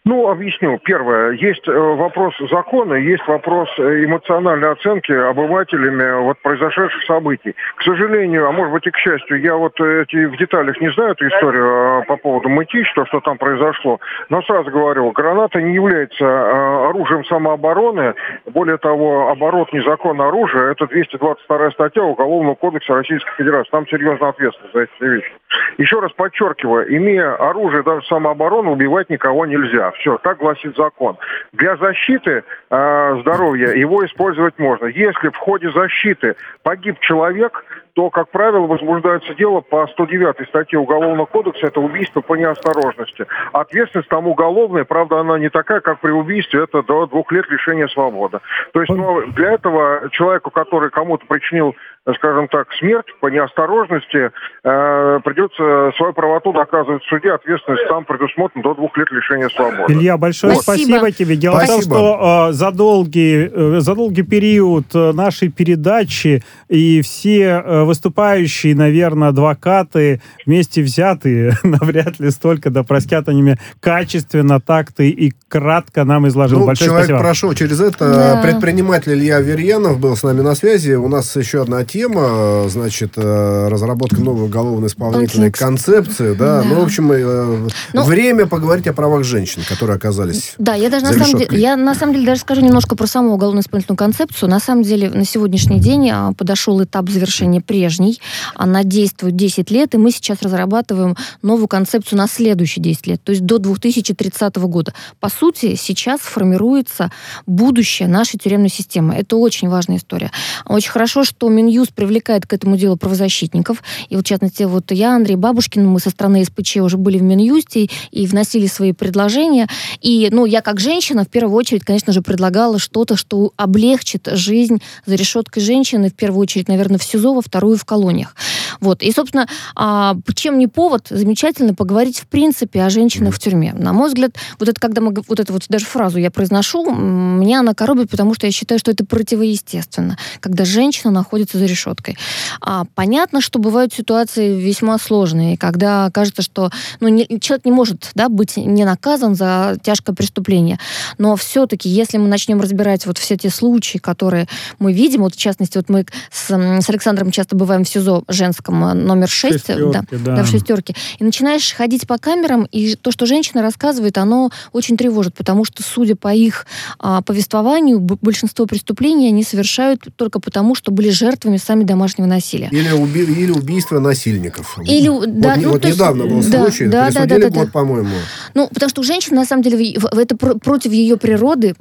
Ну, объясню. Первое. Есть э, вопрос закона, есть вопрос э, эмоциональной оценки обывателями вот произошедших событий. К сожалению, а может быть и к счастью, я вот эти в деталях не знаю эту историю э, по поводу Мытищ, то, что там произошло. Но сразу говорю, граната не является э, оружием самообороны. Более того, оборот незаконного оружия – это 222 статья Уголовного кодекса Российской Федерации. Там серьезная ответственность за эти вещи. Еще раз подчеркиваю, имея оружие даже самообороны, убивать никого нельзя. Все, так гласит закон. Для защиты э, здоровья его использовать можно. Если в ходе защиты погиб человек, то, как правило, возбуждается дело по 109 статье Уголовного кодекса, это убийство по неосторожности. Ответственность там уголовная, правда, она не такая, как при убийстве, это до двух лет лишения свободы. То есть ну, для этого человеку, который кому-то причинил скажем так, смерть по неосторожности, э, придется свою правоту доказывать в суде, ответственность там предусмотрена до двух лет лишения свободы. Илья, большое вот. спасибо. спасибо тебе. Дело спасибо. в том, что э, за, долгий, э, за долгий период нашей передачи и все выступающие, наверное, адвокаты вместе взятые, навряд ли столько, да простят они меня, качественно, так ты и кратко нам изложил. Ну, Большое человек спасибо. прошел через это. Да. Предприниматель Илья Верьянов был с нами на связи. У нас еще одна тема, значит, э, разработка новой уголовно-исполнительной концепции, да. да. Ну, в общем, э, ну, время поговорить о правах женщин, которые оказались Да, я даже на самом, деле, я на самом деле даже скажу немножко про саму уголовно-исполнительную концепцию. На самом деле, на сегодняшний день а, подошел этап завершения прежней. Она действует 10 лет, и мы сейчас разрабатываем новую концепцию на следующие 10 лет, то есть до 2030 года. По сути, сейчас формируется будущее нашей тюремной системы. Это очень важная история. Очень хорошо, что Минюст Минюст привлекает к этому делу правозащитников. И вот, в частности, вот я, Андрей Бабушкин, мы со стороны СПЧ уже были в Минюсте и вносили свои предложения. И, ну, я как женщина, в первую очередь, конечно же, предлагала что-то, что облегчит жизнь за решеткой женщины, в первую очередь, наверное, в СИЗО, во вторую в колониях. Вот. И, собственно, а, чем не повод замечательно поговорить, в принципе, о женщинах в тюрьме. На мой взгляд, вот это, когда мы, вот эту вот даже фразу я произношу, меня она коробит, потому что я считаю, что это противоестественно, когда женщина находится за решеткой. А, понятно, что бывают ситуации весьма сложные, когда кажется, что ну, не, человек не может да, быть не наказан за тяжкое преступление. Но все-таки, если мы начнем разбирать вот все те случаи, которые мы видим, вот в частности, вот мы с, с Александром часто бываем в СИЗО женском э, номер 6, шестерки, да, да. да, в шестерке, и начинаешь ходить по камерам, и то, что женщина рассказывает, оно очень тревожит, потому что, судя по их а, повествованию, большинство преступлений они совершают только потому, что были жертвами сами домашнего насилия. Или, уби или убийство насильников. Или, вот, да, ну, вот недавно есть, был да, случай, да, да, да, да, год, да. по-моему. Ну, потому что у женщины, на самом деле, это против ее природы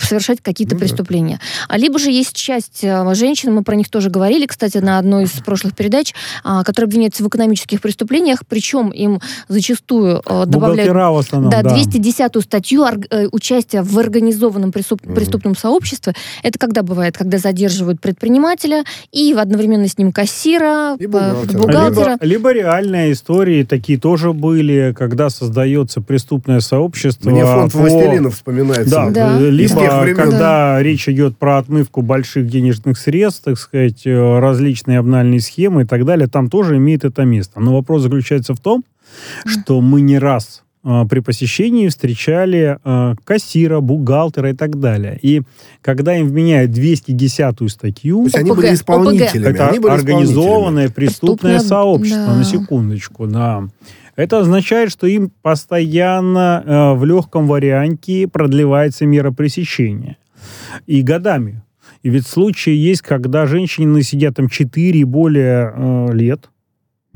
совершать какие-то ну, преступления. Да. А либо же есть часть э, женщин, мы про них тоже говорили, кстати, на одной из прошлых передач, а, которые обвиняются в экономических преступлениях, причем им зачастую э, добавляют основном, да, 210 статью э, участия в организованном преступном сообществе. Это когда бывает? Когда задерживают предпринимателя и одновременно с ним кассира, и бухгалтера. бухгалтера. Либо, либо реальные истории такие тоже были, когда создается преступное сообщество. Мне фонд по... Властелинов вспоминается. Да, да. либо когда да. речь идет про отмывку больших денежных средств, так сказать, э, различные обнальные схемы и так далее, там тоже имеет это место. Но вопрос заключается в том, что мы не раз при посещении встречали э, кассира, бухгалтера и так далее. И когда им вменяют 210-ю статью... То есть они были исполнителями. Это они были организованное преступное сообщество, да. на секундочку, да. Это означает, что им постоянно э, в легком варианте продлевается мера пресечения. И годами. И ведь случаи есть, когда женщины сидят там 4 и более э, лет,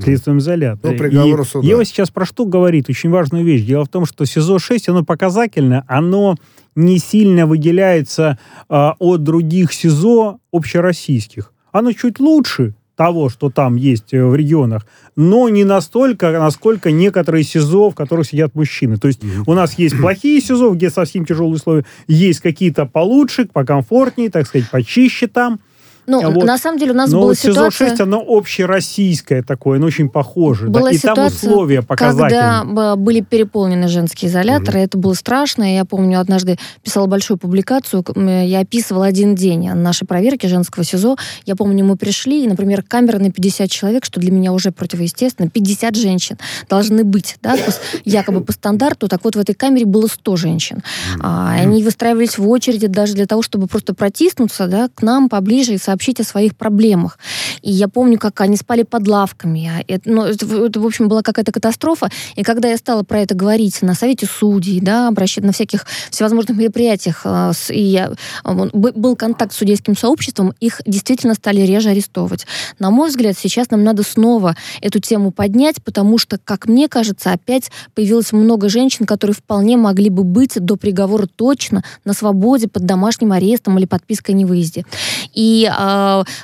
следственном изоляторе. Ну, приговор суда. Ева сейчас про что говорит? Очень важную вещь. Дело в том, что СИЗО-6, оно показательно, оно не сильно выделяется э, от других СИЗО общероссийских. Оно чуть лучше того, что там есть э, в регионах, но не настолько, насколько некоторые СИЗО, в которых сидят мужчины. То есть у нас есть плохие СИЗО, где совсем тяжелые условия, есть какие-то получше, покомфортнее, так сказать, почище там. Ну, вот. на самом деле у нас Но была ситуация... СИЗО-6, оно общероссийское такое, оно очень похоже. Была да? И там условия показательные. когда были переполнены женские изоляторы, mm-hmm. это было страшно. Я помню, однажды писала большую публикацию, я описывала один день нашей проверки женского СИЗО. Я помню, мы пришли, и, например, камера на 50 человек, что для меня уже противоестественно, 50 женщин должны быть, да, якобы по стандарту. Так вот, в этой камере было 100 женщин. Mm-hmm. А, они выстраивались в очереди даже для того, чтобы просто протиснуться да, к нам поближе и сообщить сообщить о своих проблемах. И я помню, как они спали под лавками. А Это, ну, это, это, в общем, была какая-то катастрофа. И когда я стала про это говорить на совете судей, да, обращать на всяких всевозможных мероприятиях, а, и я, а, был контакт с судейским сообществом, их действительно стали реже арестовывать. На мой взгляд, сейчас нам надо снова эту тему поднять, потому что, как мне кажется, опять появилось много женщин, которые вполне могли бы быть до приговора точно на свободе под домашним арестом или подпиской о невыезде. И,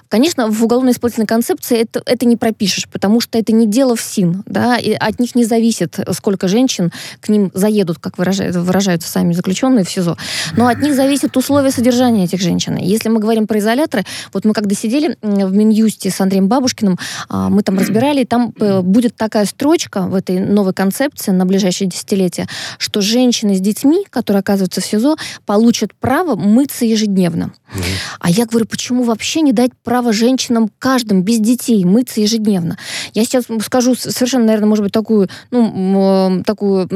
конечно, в уголовно-исполнительной концепции это, это не пропишешь, потому что это не дело в СИН, да, и от них не зависит, сколько женщин к ним заедут, как выражают, выражаются сами заключенные в СИЗО, но от них зависят условия содержания этих женщин. Если мы говорим про изоляторы, вот мы когда сидели в Минюсте с Андреем Бабушкиным, а, мы там разбирали, и там э, будет такая строчка в этой новой концепции на ближайшее десятилетие, что женщины с детьми, которые оказываются в СИЗО, получат право мыться ежедневно. А я говорю, почему вообще не дать право женщинам, каждым, без детей, мыться ежедневно? Я сейчас скажу совершенно, наверное, может быть, такую, ну, м, такую,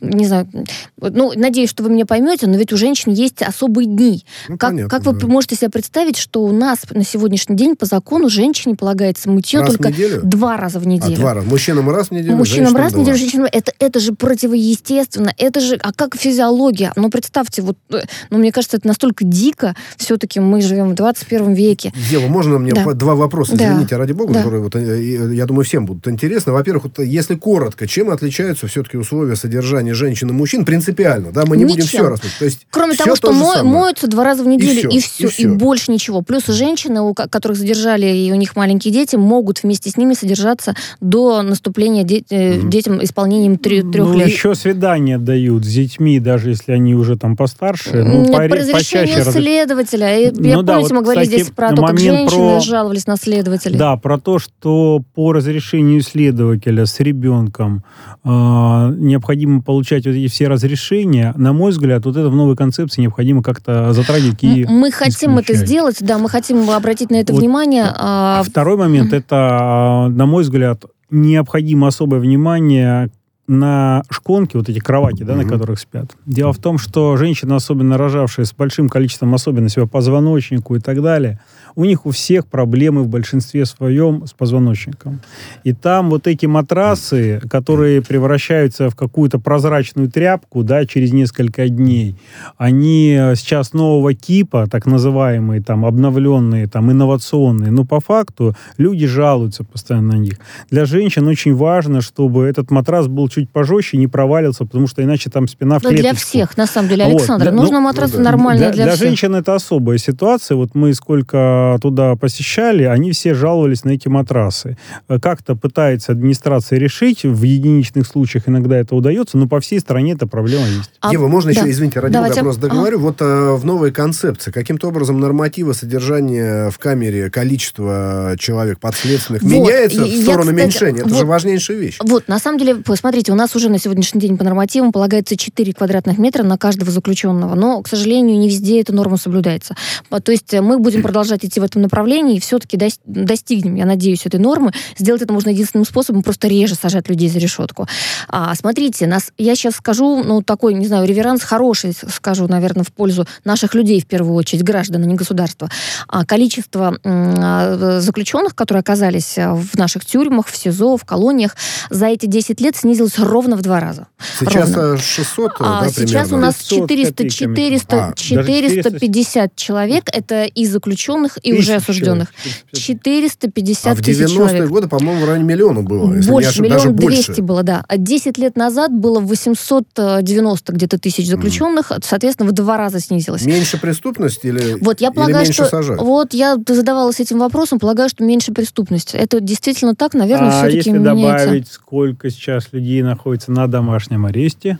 не знаю, ну, надеюсь, что вы меня поймете, но ведь у женщин есть особые дни. Ну, как, понятно, как вы да. можете себе представить, что у нас на сегодняшний день по закону женщине полагается мытье Раз только два раза в А, неделю. два раза. Мужчинам раз в неделю, Мужчинам раз в неделю, женщинам это, это же противоестественно, это же, а как физиология? Ну, представьте, вот, э, ну, мне кажется, это настолько дико, все-таки мы живем в 21 веке. Ева, можно мне Да. по- два вопроса, Да. извините, ради бога, Да. которые, вот, э, э, я думаю, всем будут интересны. Во-первых, вот, если коротко, чем отличаются все-таки условия содержания женщин и мужчин принципиально? Да, мы не будем Ничем. все рассмотреть. То есть Кроме того, что мо- самое. моются два раза в неделю, и все, и и, всё. больше ничего. Плюс женщины, у ко- которых задержали, и у них маленькие дети, могут вместе с ними содержаться до наступления де- э, детям исполнением трех Ну, лет. еще свидания дают с детьми, даже если они уже там постарше. Ну, Нет, поре- по разрешению раз- следователя. И, Ну я да, помните, вот, мы говорили кстати, здесь про то, как момент женщины про- жаловались на следователей. Да, про то, что по разрешению следователя с ребенком э, необходимо получать вот эти все разрешения, на мой взгляд, вот это в новой концепции необходимо как-то затрагивать и Мы хотим это исключать. сделать, да, мы хотим обратить на это Вот. внимание. а, А второй момент, это, на мой взгляд, необходимо особое внимание на шконки, вот эти кровати, да, на Мгм. которых спят. Дело в том, что женщины, особенно рожавшие с большим количеством особенностей по позвоночнику и так далее, у них у всех проблемы в большинстве своем с позвоночником. И там вот эти матрасы, которые превращаются в какую-то прозрачную тряпку, да, через несколько дней, они э, сейчас нового типа, так называемые, там, обновленные, там, инновационные, но по факту люди жалуются постоянно на них. Для женщин очень важно, чтобы этот матрас был чуть пожестче, не провалился, потому что иначе там спина в да, для клеточку. всех, на самом деле, Вот, Александр. для- нужно ну, матрасы ну да. нормальные для, для всех. женщин это особая ситуация. Вот мы сколько туда посещали, они все жаловались на эти матрасы. Э, Как-то пытается администрация решить, в единичных случаях иногда это удается, но по всей стране эта проблема есть. А, Ева, можно да. еще, извините, ради Давайте. просто договорю. Вот э, в новой концепции каким-то образом нормативы содержания в камере, количество человек подследственных Вот, меняется и- в и я, сторону кстати, уменьшения. Это вот- же важнейшая вещь. Вот, на самом деле, посмотрите, у нас уже на сегодняшний день по нормативам полагается 4 квадратных метра на каждого заключенного, но, к сожалению, не везде эта норма соблюдается. То есть э, мы будем продолжать идти в этом направлении и все-таки достигнем, я надеюсь, этой нормы. Сделать это можно единственным способом, просто реже сажать людей за решетку. А, смотрите, нас, я сейчас скажу, ну, такой, не знаю, реверанс хороший, скажу, наверное, в пользу наших людей, в первую очередь, граждан, а не государства. А, количество а, заключенных, которые оказались а, в наших тюрьмах, в СИЗО, в колониях, за эти 10 лет снизилось ровно в два раза. Сейчас ровно. э, 600, э, А да, сейчас примерно? у нас 500 400, копейками. 400, А, даже 450 человек, это и заключенных, и уже осужденных. человек. 450 А в тысяч 90-е человек. годы, по-моему, в районе миллиона было. если не Больше, даже миллион двести больше. было, да. А 10 лет назад было 890 где-то тысяч заключенных, соответственно, в два раза снизилось. Меньше преступности или, Вот я или полагаю, меньше что сажают? вот я задавалась этим вопросом, полагаю, что меньше преступности. Это действительно так, наверное, а все-таки если меняется. добавить, сколько сейчас людей находится на домашнем аресте,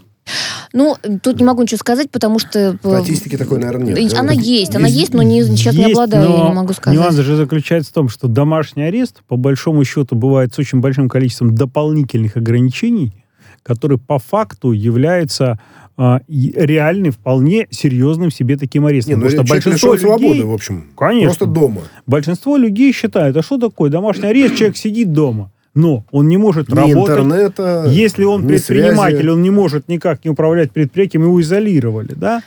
Ну, тут не могу ничего сказать, потому что... э, Статистики такой, наверное, нет. да? Она есть, она Есть- есть, но не, сейчас не есть, обладаю, я не могу сказать. Нюанс же заключается в том, что домашний арест, по большому счету, бывает с очень большим количеством дополнительных ограничений, которые по факту являются а, реальным, вполне серьезным себе таким Не, арестом. ну, Потому что большинство людей, свободы, в общем. Конечно. Просто дома. большинство людей считает, а что такое домашний арест, человек сидит дома, но он не может Ни работать. интернета, Если он ни предприниматель, связи. он не может никак не управлять предприятием, его изолировали, да?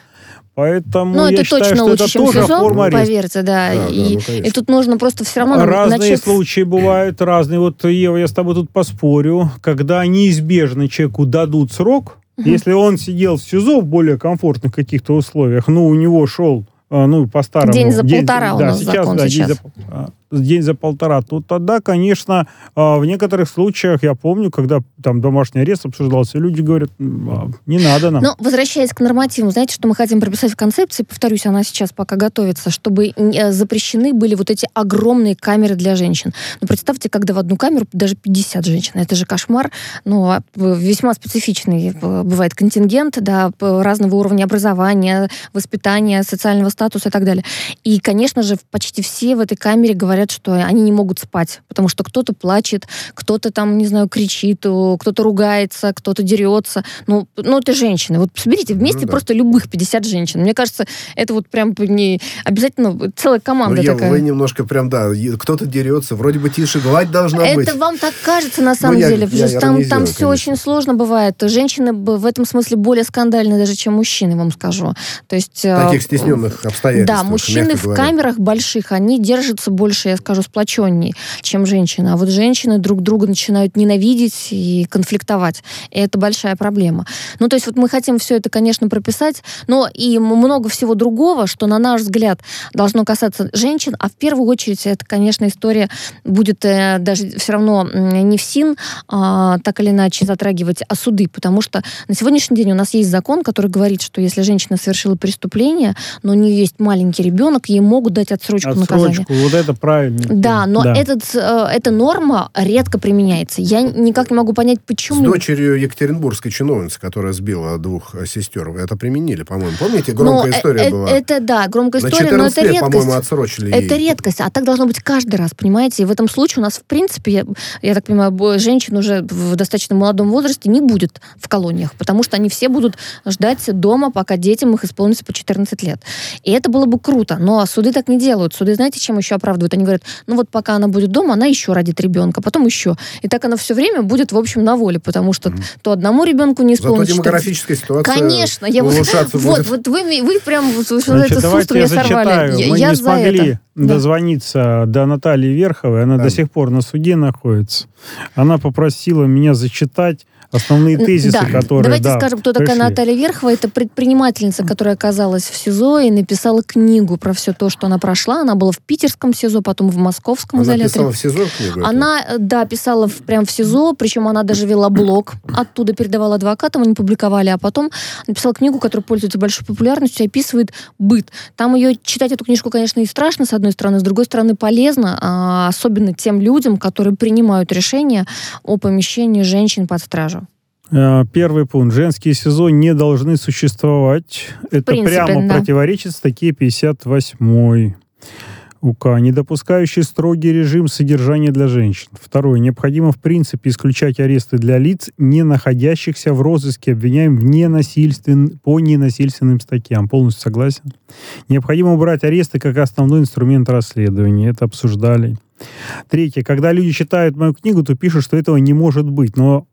Поэтому Ну, я это считаю, точно что лучше, это чем тоже СИЗО, форма ареста. поверьте, да. Да, да, и, ну, конечно. и тут нужно просто все равно Разные начать... случаи бывают, разные. Вот, Ева, я с тобой тут поспорю. Когда неизбежно человеку дадут срок, если он сидел в СИЗО в более комфортных каких-то условиях, ну, у него шел а, ну, по-старому. День за полтора у да, нас сейчас, закон да, сейчас. День за, день за полтора. То тогда, конечно, а, в некоторых случаях, я помню, когда там домашний арест обсуждался, люди говорят, «М, а, не надо нам. Но, возвращаясь к нормативам, знаете, что мы хотим прописать в концепции, повторюсь, она сейчас пока готовится, чтобы э, запрещены были вот эти огромные камеры для женщин. Ну, представьте, когда в одну камеру даже 50 женщин, это же кошмар, ну, а, э, весьма специфичный э, бывает контингент, да, разного уровня образования, воспитания, социального статуса и так далее. И, конечно же, почти все в этой камере говорят, что они не могут спать, потому что кто-то плачет, кто-то там, не знаю, кричит, о, кто-то ругается, кто-то дерется. Ну, ну это женщины. Вот соберите вместе Ну да. просто любых 50 женщин. Мне кажется, это вот прям не обязательно целая Ну, команда Ева, такая. вы немножко прям, да, кто-то дерется, вроде бы тише, гладь должна быть. Это вам так кажется на самом Ну, я- деле, я потому что там, там все конечно. очень сложно бывает. Женщины в этом смысле более скандальны даже, чем мужчины, вам скажу. То есть... Э, таких стесненных обстоятельствах, Да, мужчины в говоря. камерах больших, они держатся больше, я скажу, сплоченней, чем женщины. А вот женщины друг друга начинают ненавидеть и конфликтовать. И это большая проблема. Ну, то есть вот мы хотим все это, конечно, прописать, но и много всего другого, что, на наш взгляд, должно касаться женщин, а в первую очередь это, конечно, история будет э, даже все равно не в СИН, а, так или иначе затрагивать, а суды, потому что на сегодняшний день у нас есть закон, который говорит, что если женщина совершила преступление, но у нее есть маленький ребенок, ей могут дать отсрочку, наказания. Отсрочку, вот это правильно. Да, но Этот, э, эта норма редко применяется. Я никак не могу понять, С почему. дочерью екатеринбургской чиновницы, которая сбила двух э, сестер, это применили, по-моему. Помните, громкая э, история э, была? Это, да, громкая На история, но 14 это лет, редкость. по-моему, отсрочили Это ей. редкость, а так должно быть каждый раз, понимаете? И в этом случае у нас, в принципе, я, я так понимаю, женщин уже в достаточно молодом возрасте не будет в колониях, потому что они все будут ждать дома, пока детям их исполнится по 14 лет. И это было бы круто, но суды так не делают. Суды, знаете, чем еще оправдывают? Они говорят, ну вот пока она будет дома, она еще родит ребенка, потом еще. И так она все время будет, в общем, на воле, потому что то одному ребенку не Зато исполнится 14. демографическая ситуация Конечно, я вот, вот, вот вы, вы прям вот, Значит, это с уст давайте у я меня сорвали. зачитаю. Я, Мы я не смогли это. Да. дозвониться до Натальи Верховой. Она Да. до сих пор на суде находится. Она попросила меня зачитать основные тезисы, да. которые Давайте да, скажем, кто такая. Наталья Верхова. Это предпринимательница, которая оказалась в СИЗО и написала книгу про все то, что она прошла. Она была в питерском СИЗО, потом в московском Она изоляторе. писала в СИЗО книгу? эту? Она, э, да, писала в, прям в СИЗО, причем она даже вела блог, оттуда передавала адвокатам, они публиковали, а потом написала книгу, которая пользуется большой популярностью, описывает быт. Там ее читать эту книжку, конечно, и страшно, с одной стороны, с другой стороны, полезно, а, особенно тем людям, которые принимают решение о помещении женщин под стражу. Э, Первый пункт. Женские СИЗО не должны существовать. Это принципе, прямо да. противоречит статье 58 УК, не допускающий строгий режим содержания для женщин. Второе. Необходимо в принципе исключать аресты для лиц, не находящихся в розыске, обвиняем в ненасильствен... по ненасильственным статьям. Полностью согласен. Необходимо убрать аресты как основной инструмент расследования. Это обсуждали. Третье. Когда люди читают мою книгу, то пишут, что этого не может быть. Но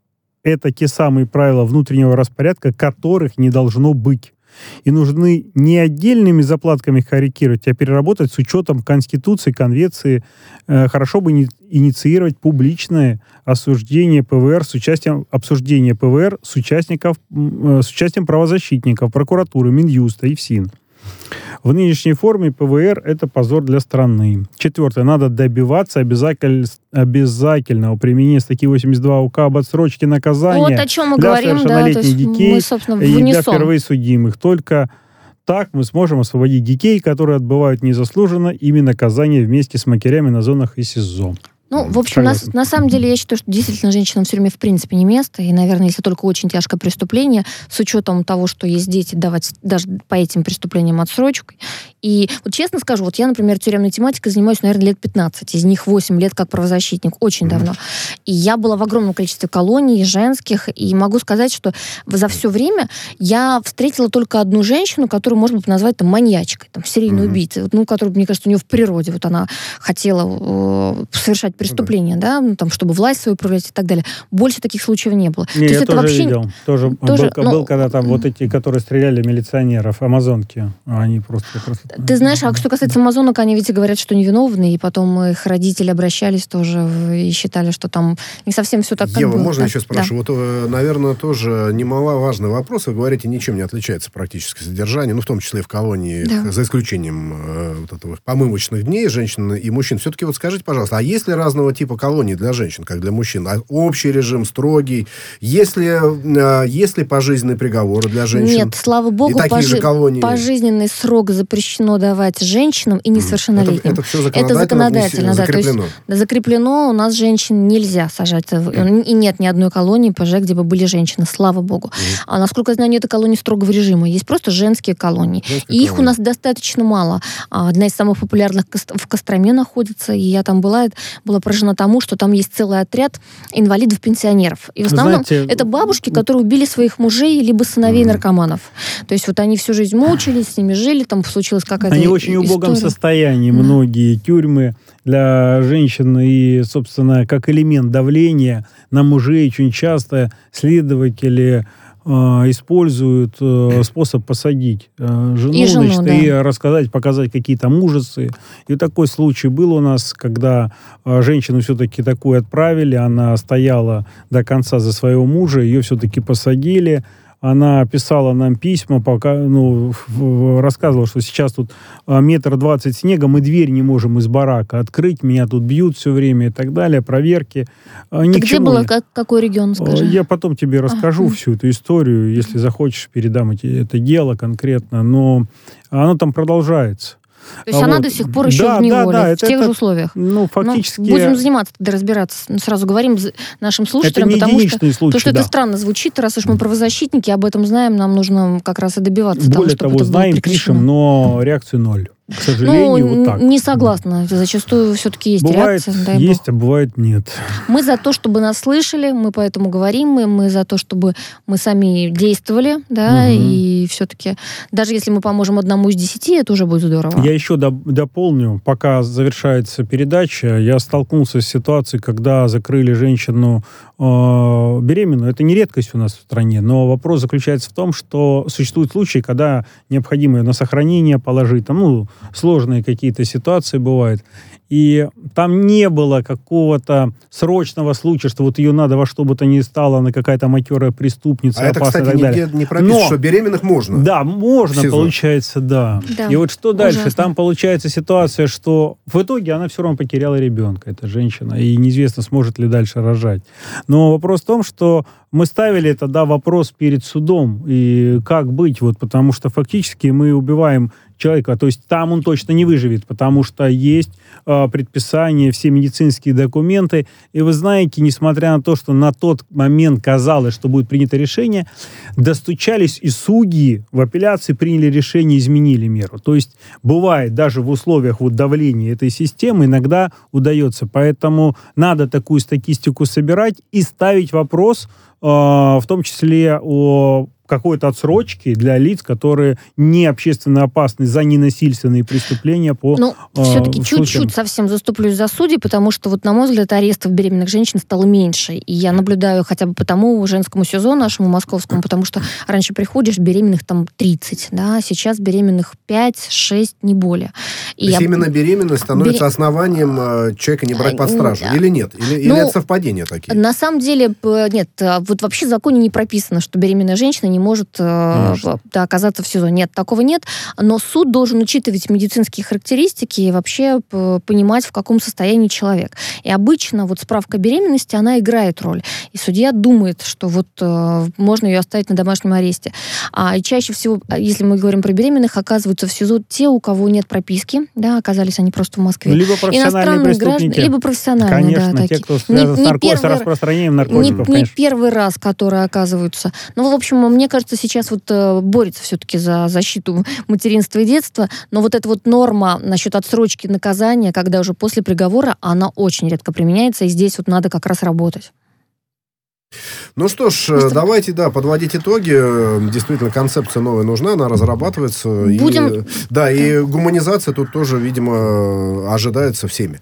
это те самые правила внутреннего распорядка, которых не должно быть. И нужны не отдельными заплатками корректировать, а переработать с учетом Конституции, Конвенции. Э, Хорошо быини- инициировать публичное осуждение ПВР с участием обсуждения ПВР с участников э, с участием правозащитников, прокуратуры, Минюста и ФСИН. В нынешней форме ПВР – это позор для страны. Четвертое. Надо добиваться обязатель- обязательного применения статьи 82 УК об отсрочке наказания Вот о чем мы для говорим, да, совершеннолетних есть детей мы, собственно, и для впервые судимых. Только так мы сможем освободить детей, которые отбывают незаслуженно ими наказание вместе с матерями на зонах и СИЗО. Ну, в общем, на, Согласен. на самом деле, я считаю, что действительно женщинам в тюрьме в принципе не место. И, наверное, если только очень тяжкое преступление, с учетом того, что есть дети, давать даже по этим преступлениям отсрочку. И вот честно скажу, вот я, например, тюремной тематикой занимаюсь, наверное, лет 15. Из них 8 лет как правозащитник. Очень давно. И я была в огромном количестве колоний женских. И могу сказать, что за все время я встретила только одну женщину, которую можно было назвать там маньячкой, там, серийной убийцей. Ну, которую, мне кажется, у нее в природе. Вот она хотела э, совершать преступления, да, ну, там, чтобы власть свою управлять и так далее. Больше таких случаев не было. Не, То есть я это тоже вообще... видел. Тоже, тоже, был, ну, был когда там вот эти, которые стреляли милиционеров, амазонки, они просто... просто... Ты знаешь, а что касается амазонок, они ведь и говорят, что невиновны, и потом их родители обращались тоже и считали, что там не совсем все так, как Ева, было. можно Да, еще спрошу? Вот, э, наверное, тоже немаловажный вопрос. Вы говорите, ничем не отличается практически содержание, ну, в том числе и в колонии, Да. за исключением э, вот этого помывочных дней женщин и мужчин. Все-таки вот скажите, пожалуйста, а есть ли разного типа колонии для женщин, как для мужчин? А общий режим, строгий? Есть ли, э, есть ли пожизненные приговоры для женщин? Нет, слава богу, такие же пожи- колонии. пожизненный срок запрещено давать женщинам и несовершеннолетним. Это, это все Это законодательно, да. То есть закреплено. да, закреплено, у нас женщин нельзя сажать. И нет ни одной колонии ПЖ, где бы были женщины, слава богу. А насколько я знаю, нет и колонии строгого режима. Есть просто женские колонии. Женские И их у нас достаточно мало. А, Одна из самых популярных в Костроме находится, и я там была, была поражена тому, что там есть целый отряд инвалидов-пенсионеров. И в основном Знаете, это бабушки, которые убили своих мужей либо сыновей наркоманов. То есть вот они всю жизнь мучились, с ними жили, там случилась какая-то Они в очень убогом история. состоянии, многие тюрьмы для женщин и, собственно, как элемент давления на мужей очень часто следователи используют э, способ посадить э, жену, И жену, значит, да. и рассказать, показать какие-то ужасы. И такой случай был у нас, когда э, женщину все-таки такую отправили, она стояла до конца за своего мужа, ее все-таки посадили, она писала нам письма, пока, ну, рассказывала, что сейчас тут а, метр двадцать снега, мы дверь не можем из барака открыть, меня тут бьют все время и так далее, проверки. А, ни Ты к где было, как, какой регион, О, скажи? Я потом тебе расскажу Ага. всю эту историю, если захочешь, передам эти- это дело конкретно, но оно там продолжается. То есть А она вот. до сих пор еще Да, в да, неволе, да, в это- тех это- же условиях. Ну, фактически... Ну, будем заниматься, тогда разбираться. Ну, Сразу говорим нашим это слушателям, не потому что случай, то, что да. это странно звучит, раз уж мы правозащитники, об этом знаем, нам нужно как раз и добиваться того, Более того, это было знаем, пишем, но реакции ноль. К сожалению, ну, вот так. не согласна. Зачастую все-таки есть Бывает реакция. дай бог. есть, а бывает нет. Мы за то, чтобы нас слышали, мы поэтому говорим, мы, мы за то, чтобы мы сами действовали, да, Мгм. и все-таки даже если мы поможем одному из десяти, это уже будет здорово. Я еще доп- дополню, пока завершается передача, я столкнулся с ситуацией, когда закрыли женщину э, беременную. Это не редкость у нас в стране, но вопрос заключается в том, что существуют случаи, когда необходимо ее на сохранение положить, там, ну, сложные какие-то ситуации бывают. И там не было какого-то срочного случая, что вот ее надо во что бы то ни стало, она какая-то матерая преступница, А это, опасная и кстати, так далее. не прописано, Но- что беременных можно. Да, можно, получается, да. Да, И вот что дальше? ужасно. Там получается ситуация, что в итоге она все равно потеряла ребенка, эта женщина, и неизвестно, сможет ли дальше рожать. Но вопрос в том, что мы ставили тогда вопрос перед судом, и как быть, вот, потому что фактически мы убиваем человека, то есть там он точно не выживет, потому что есть э, предписания, все медицинские документы, и вы знаете, несмотря на то, что на тот момент казалось, что будет принято решение, достучались и судьи в апелляции приняли решение, изменили меру. То есть бывает даже в условиях вот давления этой системы иногда удается. Поэтому надо такую статистику собирать и ставить вопрос, э, в том числе о какой-то отсрочки для лиц, которые не общественно опасны за ненасильственные преступления по Ну, э, все-таки чуть-чуть совсем заступлюсь за судей, потому что, вот, на мой взгляд, арестов беременных женщин стало меньше. И я наблюдаю хотя бы по тому женскому СИЗО нашему московскому, потому что раньше приходишь, беременных там 30, да, сейчас беременных 5-6, не более. И То есть я- именно беременность становится Бере- основанием э, человека не брать под А, стражу? Или нет? Или, или ну, это совпадения такие? На самом деле, нет, а, вот вообще в законе не прописано, что беременная женщина не может, э, Может. да, оказаться в СИЗО. Нет, такого нет. Но суд должен учитывать медицинские характеристики и вообще п- понимать, в каком состоянии человек. И обычно вот справка беременности, она играет роль. И судья думает, что вот э, можно ее оставить на домашнем аресте. А и чаще всего, а, если мы говорим про беременных, оказываются в СИЗО те, у кого нет прописки, да, оказались они просто в Москве. Либо профессиональные преступники. граждане, либо профессиональные, Конечно, да, те, такие. кто связан с, не нарко- с первый- распространением не, наркотиков, не конечно. первый раз, которые оказываются. Ну, в общем, мне кажется, сейчас вот э, борется все-таки за защиту материнства и детства, но вот эта вот норма насчет отсрочки наказания, когда уже после приговора, она очень редко применяется, и здесь вот надо как раз работать. Ну что ж, Просто... давайте, да, подводить итоги. Действительно, концепция новая нужна, она разрабатывается. Будем... И, да, и гуманизация тут тоже, видимо, ожидается всеми.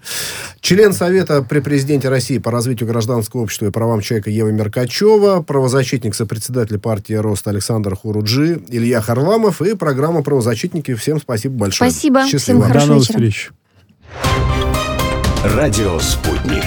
Член Совета при президенте России по развитию гражданского общества и правам человека Ева Меркачева, правозащитник, сопредседатель партии «Рост» Александр Хуруджи, Илья Харламов и программа «Правозащитники». Всем спасибо большое. Спасибо. Счастливо. Всем До новых встреч. Радио «Спутник».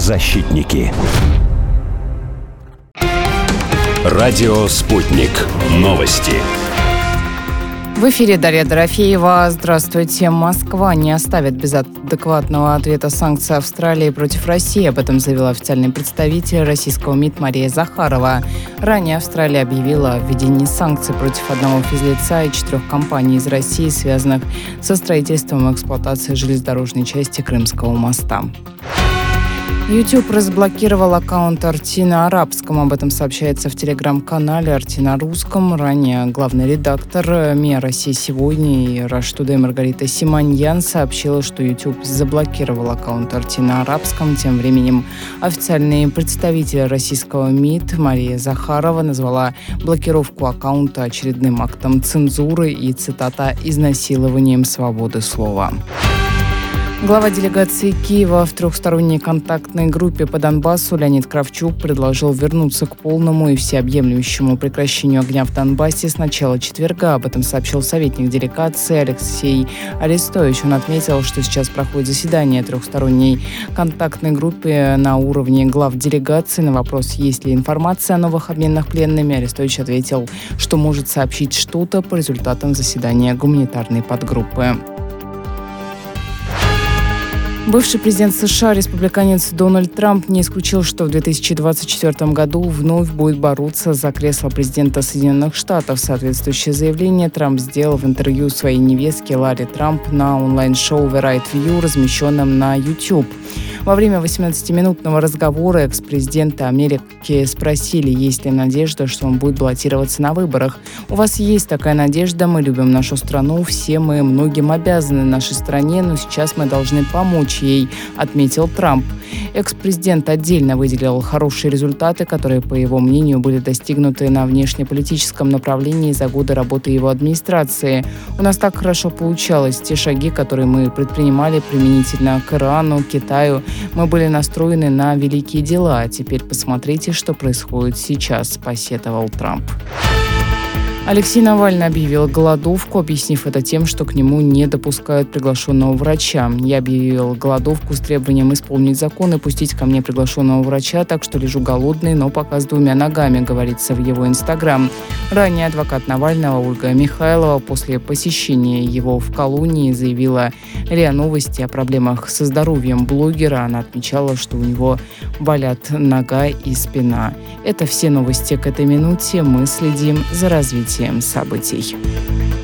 Правозащитники. Радио «Спутник». Новости. В эфире Дарья Дорофеева. Здравствуйте. Москва не оставит без адекватного ответа санкций Австралии против России. Об этом заявил официальный представитель российского МИД Мария Захарова. Ранее Австралия объявила о введении санкций против одного физлица и четырех компаний из России, связанных со строительством и эксплуатацией железнодорожной части Крымского моста. YouTube разблокировал аккаунт Арти на арабском. Об этом сообщается в телеграм-канале Арти на русском. Ранее главный редактор МИА России сегодня и Rush Today Маргарита Симоньян сообщила, что YouTube заблокировал аккаунт Арти на арабском. Тем временем официальный представитель российского МИД Мария Захарова назвала блокировку аккаунта очередным актом цензуры и, цитата, «изнасилованием свободы слова». Глава делегации Киева в трехсторонней контактной группе по Донбассу Леонид Кравчук предложил вернуться к полному и всеобъемлющему прекращению огня в Донбассе с начала четверга. Об этом сообщил советник делегации Алексей Арестович. Он отметил, что сейчас проходит заседание трехсторонней контактной группы на уровне глав делегации. На вопрос, есть ли информация о новых обменах пленными, Арестович ответил, что может сообщить что-то по результатам заседания гуманитарной подгруппы. Бывший президент США, республиканец Дональд Трамп, не исключил, что в 2024 году вновь будет бороться за кресло президента Соединенных Штатов. Соответствующее заявление Трамп сделал в интервью своей невестке Ларри Трамп на онлайн-шоу Right View, размещенном на YouTube. Во время 18-минутного разговора экс-президента Америки спросили, есть ли надежда, что он будет баллотироваться на выборах. «У вас есть такая надежда, мы любим нашу страну, все мы многим обязаны нашей стране, но сейчас мы должны помочь ей», отметил Трамп. Экс-президент отдельно выделил хорошие результаты, которые, по его мнению, были достигнуты на внешнеполитическом направлении за годы работы его администрации. «У нас так хорошо получалось. Те шаги, которые мы предпринимали применительно к Ирану, Китаю, мы были настроены на великие дела. А теперь посмотрите, что происходит сейчас, посетовал Трамп. Алексей Навальный объявил голодовку, объяснив это тем, что к нему не допускают приглашенного врача. Я объявил голодовку с требованием исполнить закон и пустить ко мне приглашенного врача, так что лежу голодный, но пока с двумя ногами, говорится в его инстаграм. Ранее адвокат Навального Ольга Михайлова после посещения его в колонии заявила РИА Новости о проблемах со здоровьем блогера. Она отмечала, что у него болят нога и спина. Это все новости к этой минуте. Мы следим за развитием событий.